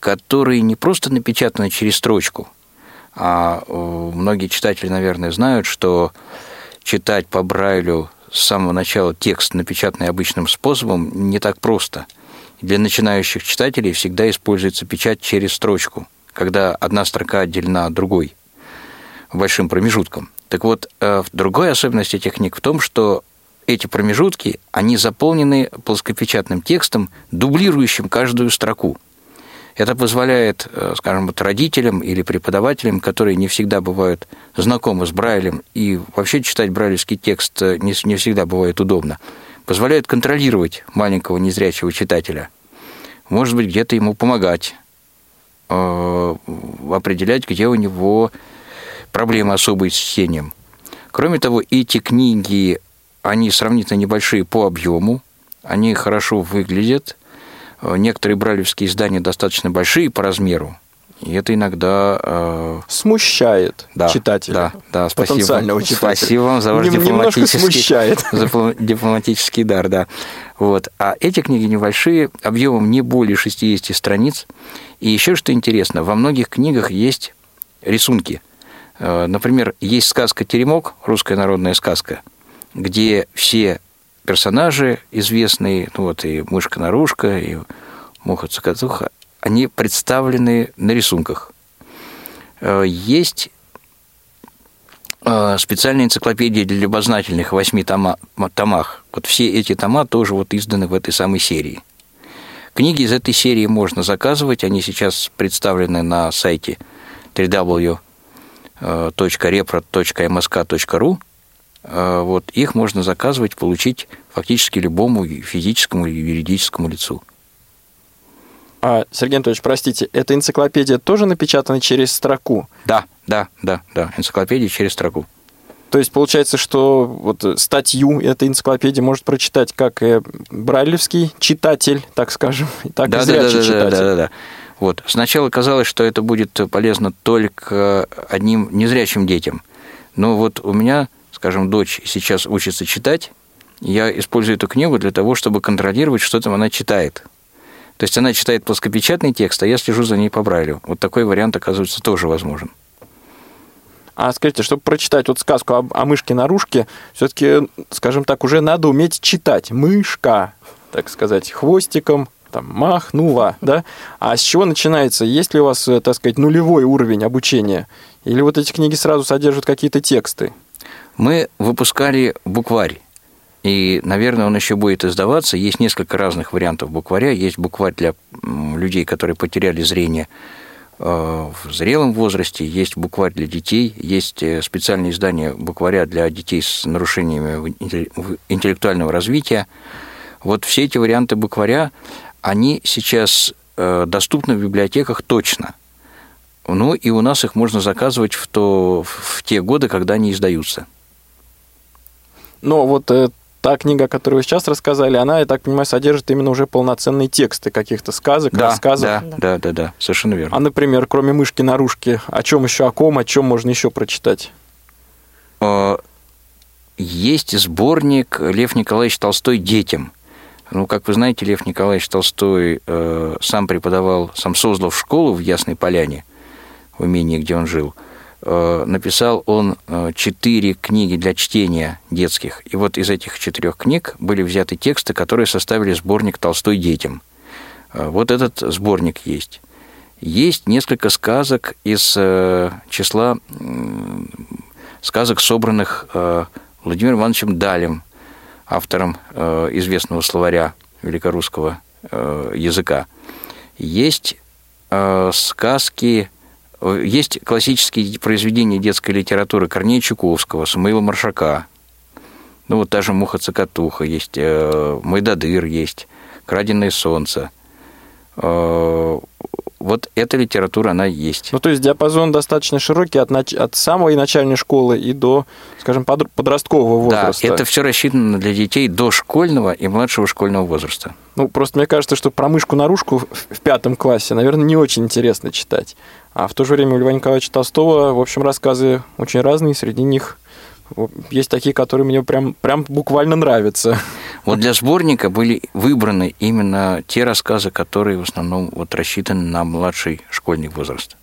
которые не просто напечатаны через строчку, а э, многие читатели, наверное, знают, что читать по Брайлю с самого начала текст, напечатанный обычным способом, не так просто. Для начинающих читателей всегда используется печать через строчку, когда одна строка отделена от другой большим промежутком. Так вот, э, другая особенность этих книг в том, что эти промежутки, они заполнены плоскопечатным текстом, дублирующим каждую строку. Это позволяет, э, скажем, вот родителям или преподавателям, которые не всегда бывают знакомы с Брайлем, и вообще читать брайлевский текст э, не, не всегда бывает удобно, позволяет контролировать маленького незрячего читателя. Может быть, где-то ему помогать, определять, где у него проблемы особые с чтением. Кроме того, эти книги, они сравнительно небольшие по объему, они хорошо выглядят. Э, Некоторые брайлевские издания достаточно большие по размеру, и это иногда... э, Смущает да, читателя. Да, да, спасибо. потенциального читателя. Спасибо вам за ваш Нем- дипломатический, смущает. *laughs* за пл- дипломатический дар, да. Вот. А эти книги небольшие, объемом не более 60 страниц. И еще что интересно, во многих книгах есть рисунки. Э, Например, есть сказка «Теремок», русская народная сказка, где все персонажи известные, ну вот и мышка-нарушка, и муха-цокотуха, они представлены на рисунках. Э, Есть э, специальная энциклопедия для любознательных в восьми тома, томах. Вот все эти тома тоже вот изданы в этой самой серии. Книги из этой серии можно заказывать, они сейчас представлены на сайте www.repro.msk.ru. Э, вот их можно заказывать, получить фактически любому физическому или юридическому лицу. А, Сергей Анатольевич, простите, эта энциклопедия тоже напечатана через строку? Да, да, да, да, энциклопедия через строку. То есть получается, что вот статью этой энциклопедии может прочитать как и брайлевский читатель, так скажем, так да, и зрячий да, да, читатель. Да, да, да. Вот. Сначала казалось, что это будет полезно только одним незрячим детям. Но вот у меня, скажем, дочь сейчас учится читать, я использую эту книгу для того, чтобы контролировать, что там она читает. То есть она читает плоскопечатный текст, а я слежу за ней по Брайлю. Вот такой вариант, оказывается, тоже возможен. А скажите, чтобы прочитать вот сказку о, о мышке-нарушке, все-таки, скажем так, уже надо уметь читать. Мышка, так сказать, хвостиком, там, махнула, да? А с чего начинается? Есть ли у вас, э, так сказать, нулевой уровень обучения? Или вот эти книги сразу содержат какие-то тексты? Мы выпускали букварь. И, наверное, он еще будет издаваться. Есть несколько разных вариантов букваря. Есть букварь для людей, которые потеряли зрение Э, в зрелом возрасте, есть букварь для детей, есть э, специальные издания букваря для детей с нарушениями интеллектуального развития. Вот все эти варианты букваря, они сейчас э, доступны в библиотеках точно. Ну и у нас их можно заказывать в, то, в те годы, когда они издаются. Но вот та книга, которую вы сейчас рассказали, она, я так понимаю, содержит именно уже полноценные тексты каких-то сказок, да, рассказов. Да, да, да, да, да, совершенно верно. А, например, кроме мышки-наружки, о чем еще, о ком, о чем можно еще прочитать? А, есть сборник Лев Николаевич Толстой детям. Ну, как вы знаете, Лев Николаевич Толстой э, сам преподавал, сам создал школу в Ясной Поляне, в имении, где он жил – Э, написал он э, четыре книги для чтения детских. И вот из этих четырех книг были взяты тексты, которые составили сборник «Толстой детям». Э, вот этот сборник есть. Есть несколько сказок из числа сказок, собранных Владимиром Ивановичем Далем, автором известного словаря великорусского языка. Есть сказки есть классические произведения детской литературы Корнея Чуковского, Самуила Маршака. Ну, вот та же «Муха-цокотуха», есть э, «Майдадыр», есть «Краденое солнце». Э, вот эта литература, она есть. Ну, то есть диапазон достаточно широкий от, нач... от самой начальной школы и до, скажем, под... подросткового возраста. Да, это все рассчитано для детей до школьного и младшего школьного возраста. Ну, просто мне кажется, что про мышку-наружку в пятом классе, наверное, не очень интересно читать. А в то же время у Льва Николаевича Толстого, в общем, рассказы очень разные, среди них есть такие, которые мне прям, прям буквально нравятся. Вот для сборника были выбраны именно те рассказы, которые в основном вот рассчитаны на младший школьный возраст.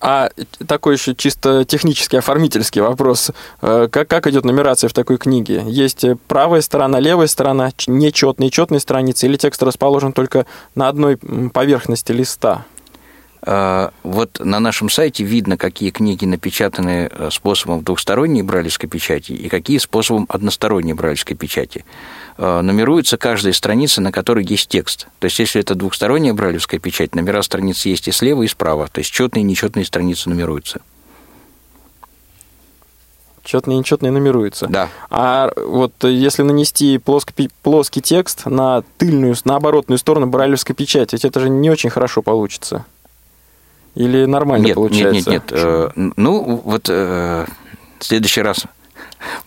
А такой еще чисто технический, оформительский вопрос. Э, как, как идет нумерация в такой книге? Есть правая сторона, левая сторона, нечетные, четные страницы, или текст расположен только на одной поверхности листа? А, вот на нашем сайте видно, какие книги напечатаны э, способом двухсторонней брайлевской печати и какие способом односторонней брайлевской печати. А, нумеруется каждая страница, на которой есть текст. То есть, если это двухсторонняя брайлевская печать, номера страниц есть и слева, и справа. То есть, четные и нечетные страницы нумеруются. Четные и нечетные нумеруются. Да. А вот если нанести плоский, плоский текст на тыльную, на оборотную сторону брайлевской печати, ведь это же не очень хорошо получится. Или нормально нет, получается? Нет, нет, нет. Э, ну, вот э, в следующий раз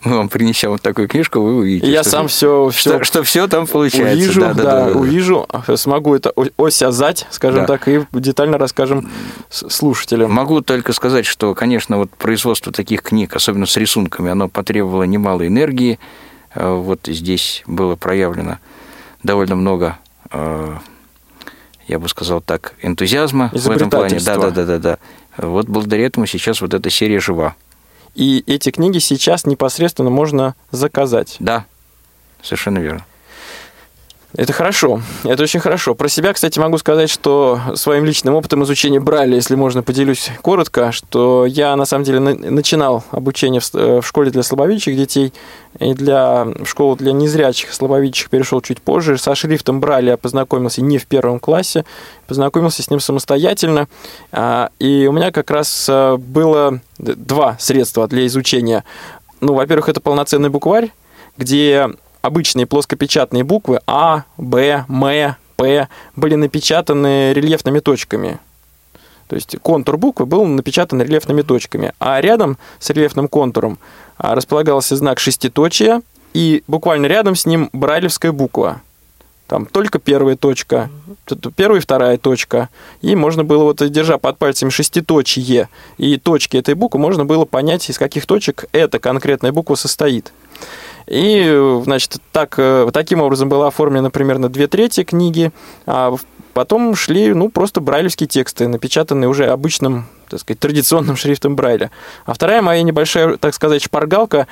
мы вам принесем вот такую книжку, вы увидите. Я сам все, все, что, что все там получается. Увижу, да, да, да, да, увижу, смогу это осязать, скажем да. так, и детально расскажем слушателям. Могу только сказать, что, конечно, вот производство таких книг, особенно с рисунками, оно потребовало немало энергии. Э, вот здесь было проявлено довольно много я бы сказал так, энтузиазма в этом плане. Да, да, да, да, да. Вот благодаря этому сейчас вот эта серия жива. И эти книги сейчас непосредственно можно заказать. Да, совершенно верно. Это хорошо, это очень хорошо. Про себя, кстати, могу сказать, что своим личным опытом изучения Брайля, если можно, поделюсь коротко, что я, на самом деле, начинал обучение в э, школе для слабовидящих детей, и для школы для незрячих слабовидящих перешел чуть позже. Со шрифтом Брайля я познакомился не в первом классе, познакомился с ним самостоятельно, а, и у меня как раз э, было два средства для изучения. Ну, во-первых, это полноценный букварь, где обычные плоскопечатные буквы А, Б, М, П были напечатаны рельефными точками. То есть контур буквы был напечатан рельефными точками, а рядом с рельефным контуром а, располагался знак шеститочия, и буквально рядом с ним брайлевская буква. Там только первая точка, первая и вторая точка. И можно было, вот держа под пальцем шеститочие и точки этой буквы, можно было понять, из каких точек эта конкретная буква состоит. И, значит, так, э, таким образом была оформлена примерно две трети книги, а потом шли, ну, просто брайлевские тексты, напечатанные уже обычным так сказать, традиционным *laughs* шрифтом Брайля. А вторая моя небольшая, так сказать, шпаргалка,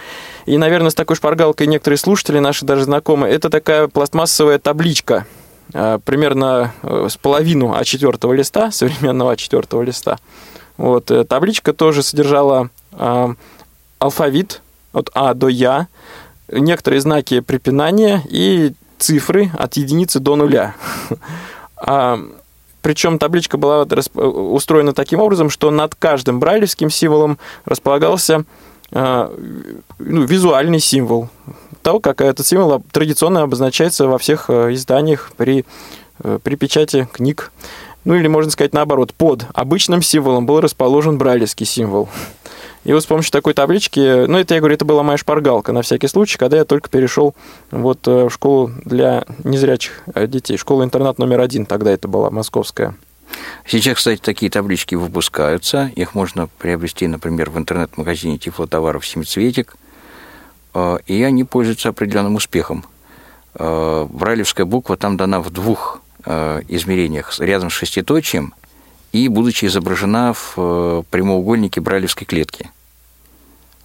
и, наверное, с такой шпаргалкой некоторые слушатели наши даже знакомы, это такая пластмассовая табличка, э, примерно э, с половину А4 листа, *laughs* современного А4 листа. Вот, табличка тоже содержала алфавит от А до Я, некоторые знаки препинания и цифры от единицы до нуля. А, причем табличка была устроена таким образом, что над каждым брайлевским символом располагался а, ну, визуальный символ того, как этот символ традиционно обозначается во всех э, изданиях при, э, при печати книг. Ну или можно сказать наоборот, под обычным символом был расположен брайлевский символ. И вот с помощью такой таблички, ну, это, я говорю, это была моя шпаргалка на всякий случай, когда я только перешел вот э, в школу для незрячих э, детей. Школа-интернат номер один тогда это была, московская. Сейчас, кстати, такие таблички выпускаются. Их можно приобрести, например, в интернет-магазине тифлотоваров «Семицветик». Э, и они пользуются определенным успехом. Брайлевская буква там дана в двух измерениях, рядом с шеститочием и будучи изображена в э, прямоугольнике брайлевской клетки.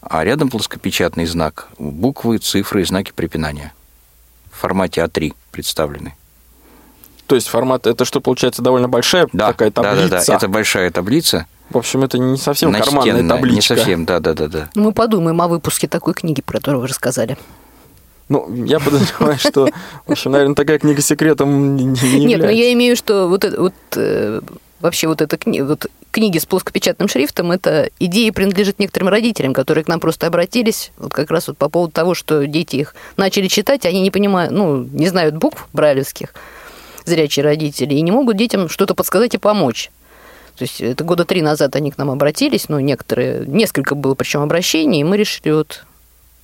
А рядом плоскопечатный знак, буквы, цифры и знаки препинания. В формате А3 представлены. То есть формат, это что, получается, довольно большая да, такая таблица? Да, да, да, это большая таблица. В общем, это не совсем карманная табличка. Не совсем, да, да, да, да. Мы подумаем о выпуске такой книги, про которую вы рассказали. Ну, я подозреваю, что, в общем, наверное, такая книга секретом не, не Нет, но я имею, что вот, вот э, вообще вот эта книга, вот книги с плоскопечатным шрифтом, это идея принадлежит некоторым родителям, которые к нам просто обратились, вот как раз вот по поводу того, что дети их начали читать, они не понимают, ну, не знают букв брайлевских, зрячие родители, и не могут детям что-то подсказать и помочь. То есть это года три назад они к нам обратились, ну, некоторые, несколько было причем обращений, и мы решили вот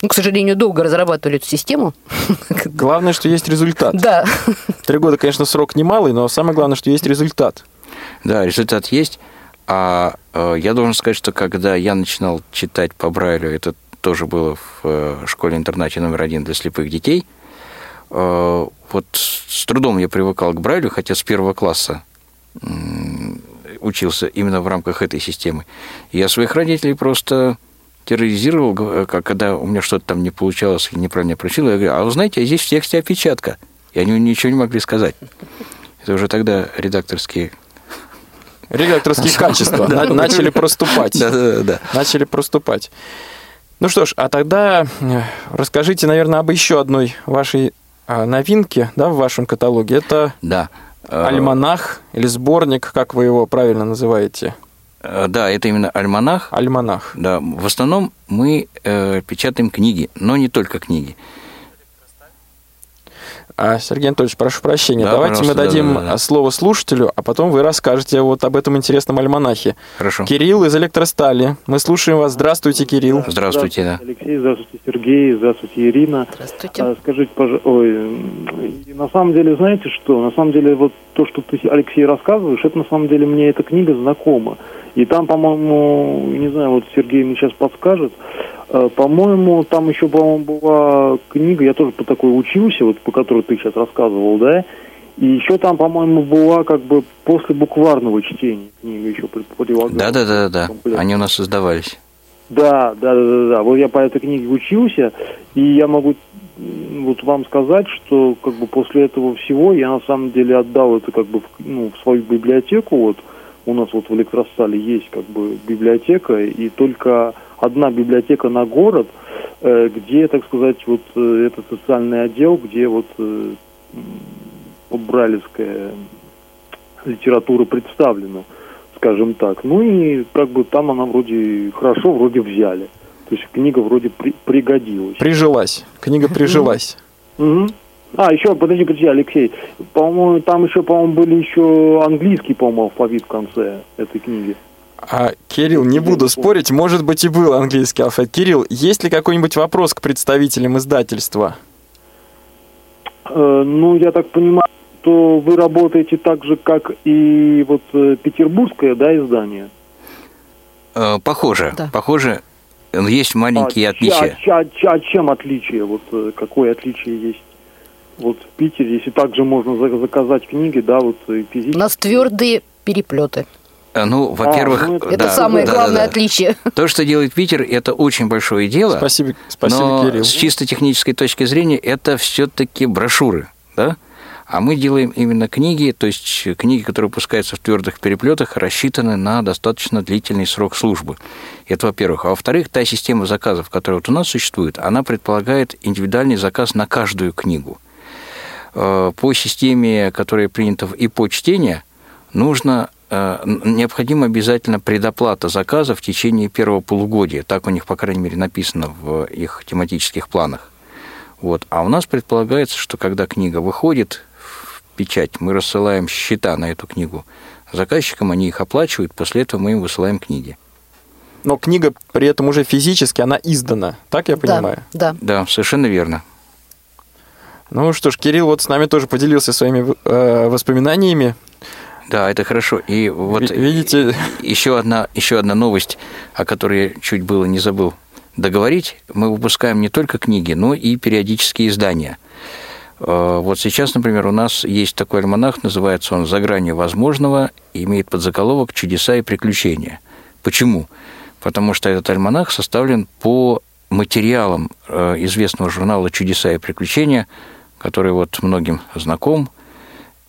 ну, к сожалению, долго разрабатывали эту систему. Главное, что есть результат. Да. Три года, конечно, срок немалый, но самое главное, что есть результат. Да, результат есть. А э, я должен сказать, что когда я начинал читать по Брайлю, это тоже было в э, школе-интернате номер один для слепых детей, э, вот с трудом я привыкал к Брайлю, хотя с первого класса учился именно в рамках этой системы. Я своих родителей просто терроризировал, когда у меня что-то там не получалось, неправильно прочил, я говорю, а вы знаете, здесь в тексте опечатка. И они ничего не могли сказать. Это уже тогда редакторские редакторские качества начали проступать. Начали проступать. Ну что ж, а тогда э, расскажите, наверное, об еще одной вашей а, новинке да, в вашем каталоге. Это да. Э, альманах или сборник, как вы его правильно называете? Э, да, это именно альманах. Альманах. Да, в основном мы э, печатаем книги, но не только книги. А, Сергей Анатольевич, прошу прощения, да, давайте мы дадим да, да, да. слово слушателю, а потом вы расскажете вот об этом интересном альманахе. Хорошо. Кирилл из Электростали. Мы слушаем вас. Здравствуйте, Кирилл. Здравствуйте, да. Алексей, здравствуйте, Сергей, здравствуйте, Ирина. Здравствуйте. А, скажите, пожалуйста, ой, на самом деле, знаете что? На самом деле, вот то, что ты, Алексей, рассказываешь, это на самом деле мне эта книга знакома. И там, по-моему, не знаю, вот Сергей мне сейчас подскажет, по-моему, там еще, по-моему, была книга, я тоже по такой учился, вот по которой ты сейчас рассказывал, да, и еще там, по-моему, была как бы после букварного чтения книга еще прилагалась. Да, да, да, да, да. Они у нас создавались. Да, да, да, да, да. Вот я по этой книге учился, и я могу вот вам сказать, что как бы после этого всего я на самом деле отдал это как бы в, ну, в свою библиотеку. Вот у нас вот в электростале есть как бы библиотека, и только одна библиотека на город, э, где, так сказать, вот э, этот социальный отдел, где вот, э, брайлевская литература представлена, скажем так. Ну и как бы там она вроде хорошо, вроде взяли. То есть книга вроде при- пригодилась. Прижилась. Книга прижилась. А, еще, подожди, подожди, Алексей. По-моему, там еще, по-моему, были еще английский, по-моему, алфавит в конце этой книги. А, Кирилл, не буду спорить, может быть и был английский алфавит. Кирилл, есть ли какой-нибудь вопрос к представителям издательства? Э, ну, я так понимаю, что вы работаете так же, как и вот э, петербургское, да, издание? Э, Похоже, Да. похоже, есть маленькие а, отличия. ча- ча- ча- чем отличие? Вот какое отличие есть? Вот в Питере, если также можно за- заказать книги, да, вот и У физически. нас твердые переплеты. Э, Ну, во-первых, ну, это- Это да, самое да, да, главное да. отличие. То, что делает Питер, это очень большое дело. Спасибо, спасибо, но Кирилл. с чисто технической точки зрения это все-таки брошюры, да? А мы делаем именно книги, то есть книги, которые выпускаются в твердых переплетах, рассчитаны на достаточно длительный срок службы. Это во-первых. А во-вторых, та система заказов, которая вот у нас существует, она предполагает индивидуальный заказ на каждую книгу. Э, По системе, которая принята в ИПО чтения, нужно э, н- необходимо обязательно предоплата заказа в течение первого полугодия. Так у них, по крайней мере, написано в их тематических планах. Вот. А у нас предполагается, что когда книга выходит в печать, мы рассылаем счета на эту книгу заказчикам, они их оплачивают, после этого мы им высылаем книги. Но книга при этом уже физически, она издана. Так я понимаю? Да, да. Да, совершенно верно. Ну что ж, Кирилл вот с нами тоже поделился своими э, воспоминаниями. Да, это хорошо. И вот Ви- видите? еще одна, еще одна новость, о которой я чуть было не забыл договорить. Мы выпускаем не только книги, но и периодические издания. Э, Вот сейчас, например, у нас есть такой альманах, называется он «За гранью возможного», имеет подзаголовок «Чудеса и приключения». Почему? Потому что этот альманах составлен по материалам э, известного журнала «Чудеса и приключения», который вот многим знаком.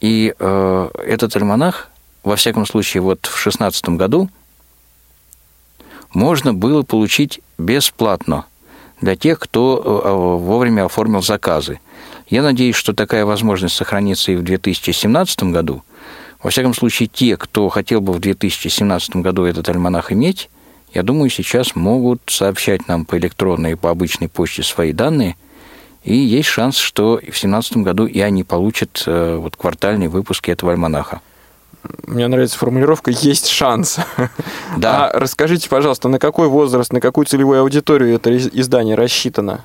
И э, этот альманах, во всяком случае, вот в шестнадцатом году можно было получить бесплатно для тех, кто э, вовремя оформил заказы. Я надеюсь, что такая возможность сохранится и в 2017 году. Во всяком случае, те, кто хотел бы в 2017 году этот альманах иметь, я думаю, сейчас могут сообщать нам по электронной и по обычной почте свои данные, и есть шанс, что в 2017 году и они получат э, вот, квартальные выпуски этого альманаха. Мне нравится формулировка «есть шанс». Да. А расскажите, пожалуйста, на какой возраст, на какую целевую аудиторию это из- издание рассчитано?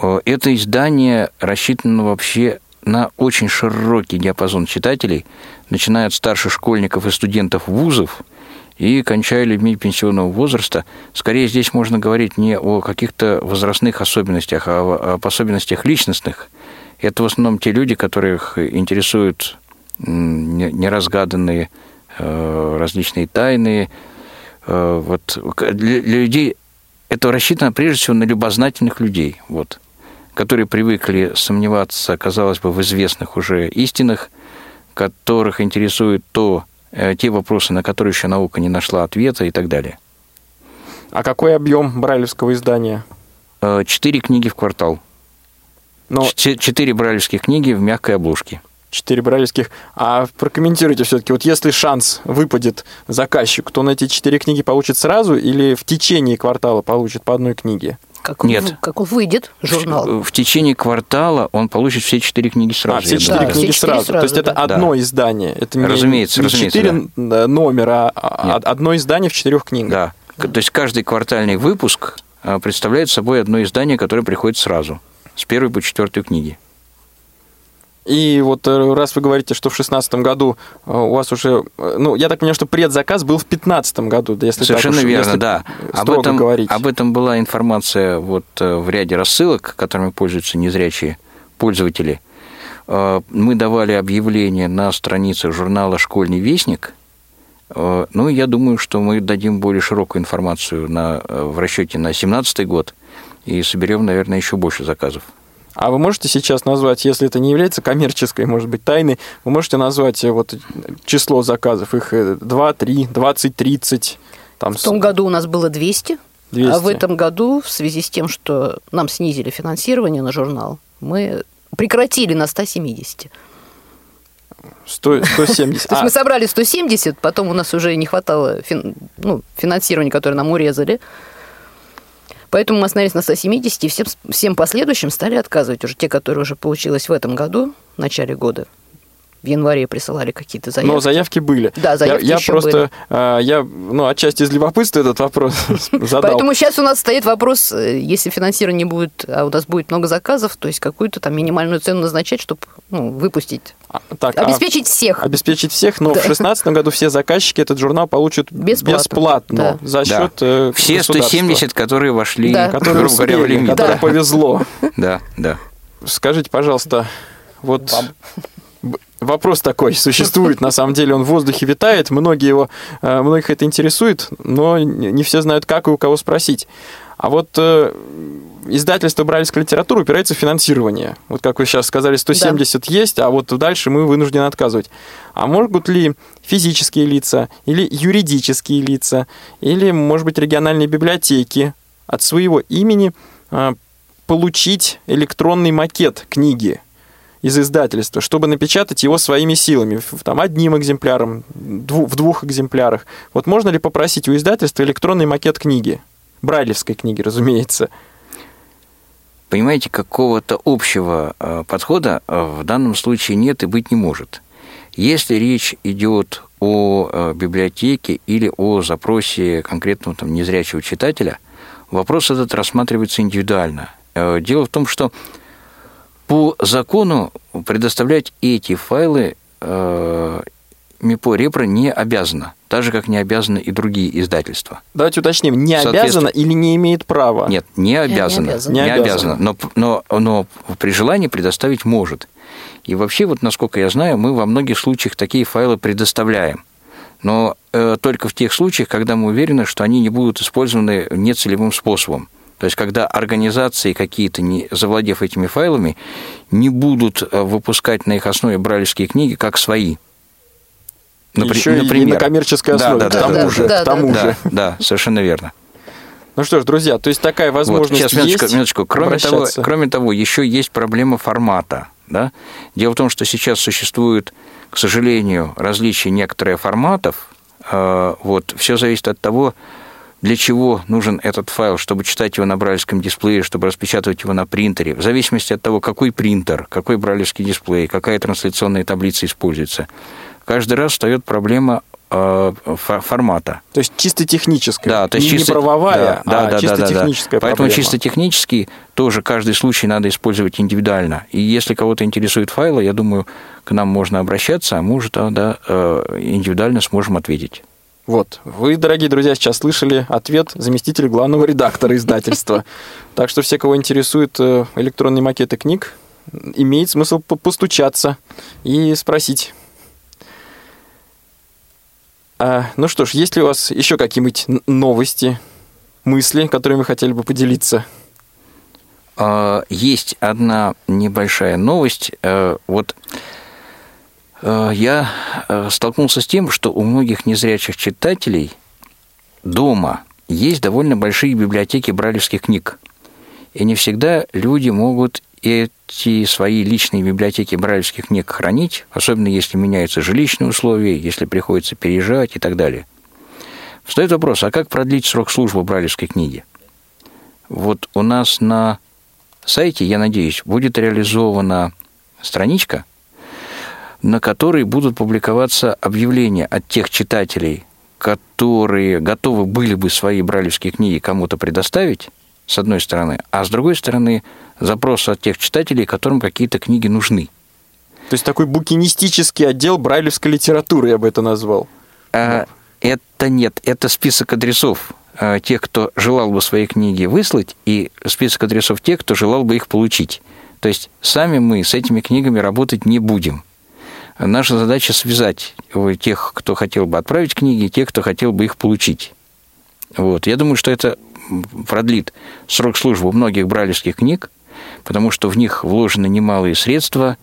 Э, Это издание рассчитано вообще на очень широкий диапазон читателей, начиная от старших школьников и студентов вузов и кончая людьми пенсионного возраста. Скорее здесь можно говорить не о каких-то возрастных особенностях, а об особенностях личностных. Это в основном те люди, которых интересуют неразгаданные э, различные тайны. Э, Вот для людей это рассчитано прежде всего на любознательных людей, вот, которые привыкли сомневаться, казалось бы, в известных уже истинах, которых интересует то, те вопросы, на которые еще наука не нашла ответа и так далее. А какой объем брайлевского издания? Э, Четыре книги в квартал. Ч- Четыре брайлевских книги в мягкой обложке. четыре брайлевских. А прокомментируйте все-таки, вот если шанс выпадет заказчику, то он эти четыре книги получит сразу или в течение квартала получит по одной книге? Как, он- Нет. как он выйдет, журнал. В, в течение квартала он получит все четыре книги сразу. а, все четыре. Да, книги все четыре сразу. То есть сразу, это да. одно Да. издание. Это не, Разумеется, не разумеется, четыре н- номера, а Нет. одно издание в четырех книгах. Да. К- То есть каждый квартальный выпуск а, представляет собой одно издание, которое приходит сразу, с первой по четвертую книги. И вот э, раз вы говорите, что в шестнадцатом году э, у вас уже, э, ну, я так понимаю, что предзаказ был в пятнадцатом году, да, если так Совершенно уж- верно, если да. Об этом, говорить. об этом была информация вот в ряде рассылок, которыми пользуются незрячие пользователи. Мы давали объявление на страницах журнала «Школьный вестник». Ну, я думаю, что мы дадим более широкую информацию на, в расчете на 2017 год. и соберем, наверное, еще больше заказов. А вы можете сейчас назвать, если это не является коммерческой, может быть, тайной, вы можете назвать э, вот число заказов, их 2, 3, 20, 30? Там, В том году у нас было 200, 200. а в этом году, в связи с тем, что нам снизили финансирование на журнал, мы прекратили на 170. 100, 170. То есть мы собрали 170, потом у нас уже не хватало ну, финансирования, которое нам урезали. Поэтому мы остановились на 170, и всем, всем последующим стали отказывать. Уже те, которые уже получилось в этом году, в начале года, в январе присылали какие-то заявки. Но заявки были. Да, заявки я, я еще просто, были. а, я, ну, отчасти из любопытства этот вопрос *laughs* задал. Поэтому сейчас у нас стоит вопрос, э, если финансирование будет, а у нас будет много заказов, то есть какую-то там минимальную цену назначать, чтобы ну, выпустить, А, так, а- обеспечить всех. обеспечить всех, но в 2016 году все заказчики этот журнал получат Бесплатно. бесплатно за Да. счет э, Все государства, 170, которые вошли, Да. которые грубо говоря, в лимит. которым Да. повезло. *laughs* Да, да. Скажите, пожалуйста, вот б- вопрос такой существует, на самом деле он в воздухе витает, многие его, э, многих это интересует, но не все знают, как и у кого спросить. А вот э, издательство «Брайлевская литература» упирается в финансирование. Вот как вы сейчас сказали, 170 есть, а вот дальше мы вынуждены отказывать. А могут ли физические лица или юридические лица, или, может быть, региональные библиотеки от своего имени э, получить электронный макет книги из издательства, чтобы напечатать его своими силами, там одним экземпляром, дву- в двух экземплярах. Вот можно ли попросить у издательства электронный макет книги? Брайлевской книги, разумеется. Понимаете, какого-то общего э, подхода э, в данном случае нет и быть не может. Если речь идет о э, библиотеке или о запросе конкретного там, незрячего читателя, вопрос этот рассматривается индивидуально. Дело в том, что по закону предоставлять эти файлы э, МИПО Репро не обязано, так же, как не обязаны и другие издательства. Давайте уточним, не обязано или не имеет права? Нет, не обязано. Не Не обязано. обязано. Но, но, но при желании предоставить может. И вообще, вот насколько я знаю, мы во многих случаях такие файлы предоставляем. Но э, только в тех случаях, когда мы уверены, что они не будут использованы нецелевым способом. То есть, когда организации какие-то, не завладев этими файлами, не будут э, выпускать на их основе брайлевские книги как свои. Напри- Еще и на коммерческой Да, основе, да, к да, тому да, же, да, к тому Да, же. да, совершенно верно. Ну что ж, друзья, то есть такая Вот, возможность сейчас, минуточку, есть минуточку. Кроме того, кроме того, еще есть проблема формата. Да? Дело в том, что сейчас существует, к сожалению, различия некоторых форматов. Э, Вот, все зависит от того, для чего нужен этот файл, чтобы читать его на брайлевском дисплее, чтобы распечатывать его на принтере, в зависимости от того, какой принтер, какой брайлевский дисплей, какая трансляционная таблица используется. Каждый раз встает проблема э, фо- формата. То есть чисто техническая, Да, то есть не, чисто, правовая, да, да, а да, чисто да, да, да. техническая Поэтому проблема. чисто технически тоже каждый случай надо использовать индивидуально. И если кого-то интересует файлы, я думаю, к нам можно обращаться, а мы уже тогда э, индивидуально сможем ответить. Вот, вы, дорогие друзья, сейчас слышали ответ заместителя главного редактора издательства. *laughs* Так что все, кого интересуют э, электронные макеты книг, имеет смысл по- постучаться и спросить. А, ну что ж, есть ли у вас еще какие-нибудь новости, мысли, которыми вы хотели бы поделиться? А, Есть одна небольшая новость. Э, Вот я э, столкнулся с тем, что у многих незрячих читателей дома есть довольно большие библиотеки брайлевских книг. И не всегда люди могут эти свои личные библиотеки брайлевских книг хранить, особенно если меняются жилищные условия, если приходится переезжать и так далее. Встает вопрос, а как продлить срок службы брайлевской книги? Вот у нас на сайте, я надеюсь, будет реализована страничка, на которой будут публиковаться объявления от тех читателей, которые готовы были бы свои бралевские книги кому-то предоставить, с одной стороны, а с другой стороны, запрос от тех читателей, которым какие-то книги нужны. То есть такой букинистический отдел брайлевской литературы, я бы это назвал. А, Это нет, это список адресов а, тех, кто желал бы свои книги выслать, и список адресов тех, кто желал бы их получить. То есть сами мы с этими книгами работать не будем. Наша задача связать тех, кто хотел бы отправить книги, и тех, кто хотел бы их получить. Вот. Я думаю, что это продлит срок службы многих бралевских книг, потому что в них вложены немалые средства,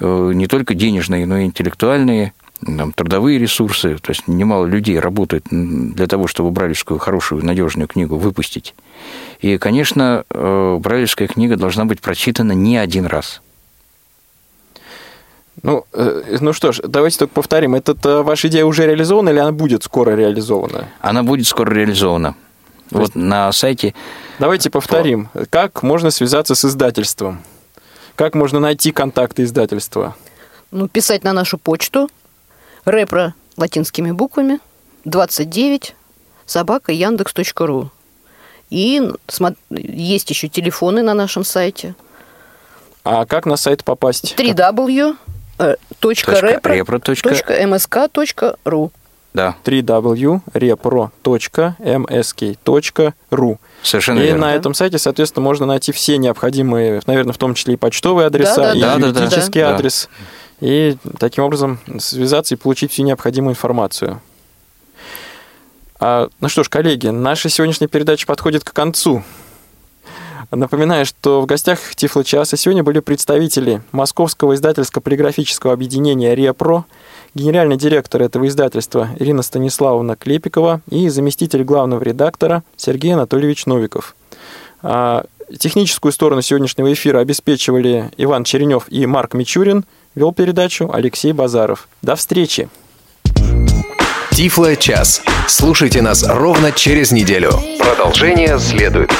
э, не только денежные, но и интеллектуальные, там, трудовые ресурсы, то есть немало людей работает для того, чтобы бралевскую хорошую, надежную книгу выпустить. И, конечно, э, бралевская книга должна быть прочитана не один раз. Ну, э, ну что ж, давайте только повторим. Это ваша идея уже реализована или она будет скоро реализована? Она будет скоро реализована. То вот есть... на сайте... Давайте повторим. Как можно связаться с издательством? Как можно найти контакты издательства? Ну, писать на нашу почту Репро латинскими буквами 29 собака яндекс.ру. И есть еще телефоны на нашем сайте. А как на сайт попасть? www.repro.msk.ru Да. www.repro.msk.ru Совершенно и верно. на этом сайте, соответственно, можно найти все необходимые, наверное, в том числе и почтовые адреса, да, да, и да, юридический да, да. адрес. И таким образом связаться и получить всю необходимую информацию. А, ну что ж, коллеги, наша сегодняшняя передача подходит к концу. Напоминаю, что в гостях Тифло часа сегодня были представители Московского издательско-полиграфического объединения «Риапро», генеральный директор этого издательства Ирина Станиславовна Клепикова и заместитель главного редактора Сергей Анатольевич Новиков. А техническую сторону сегодняшнего эфира обеспечивали Иван Черенев и Марк Мичурин – Вел передачу Алексей Базаров. До встречи! Тифло час. Слушайте нас ровно через неделю. Продолжение следует.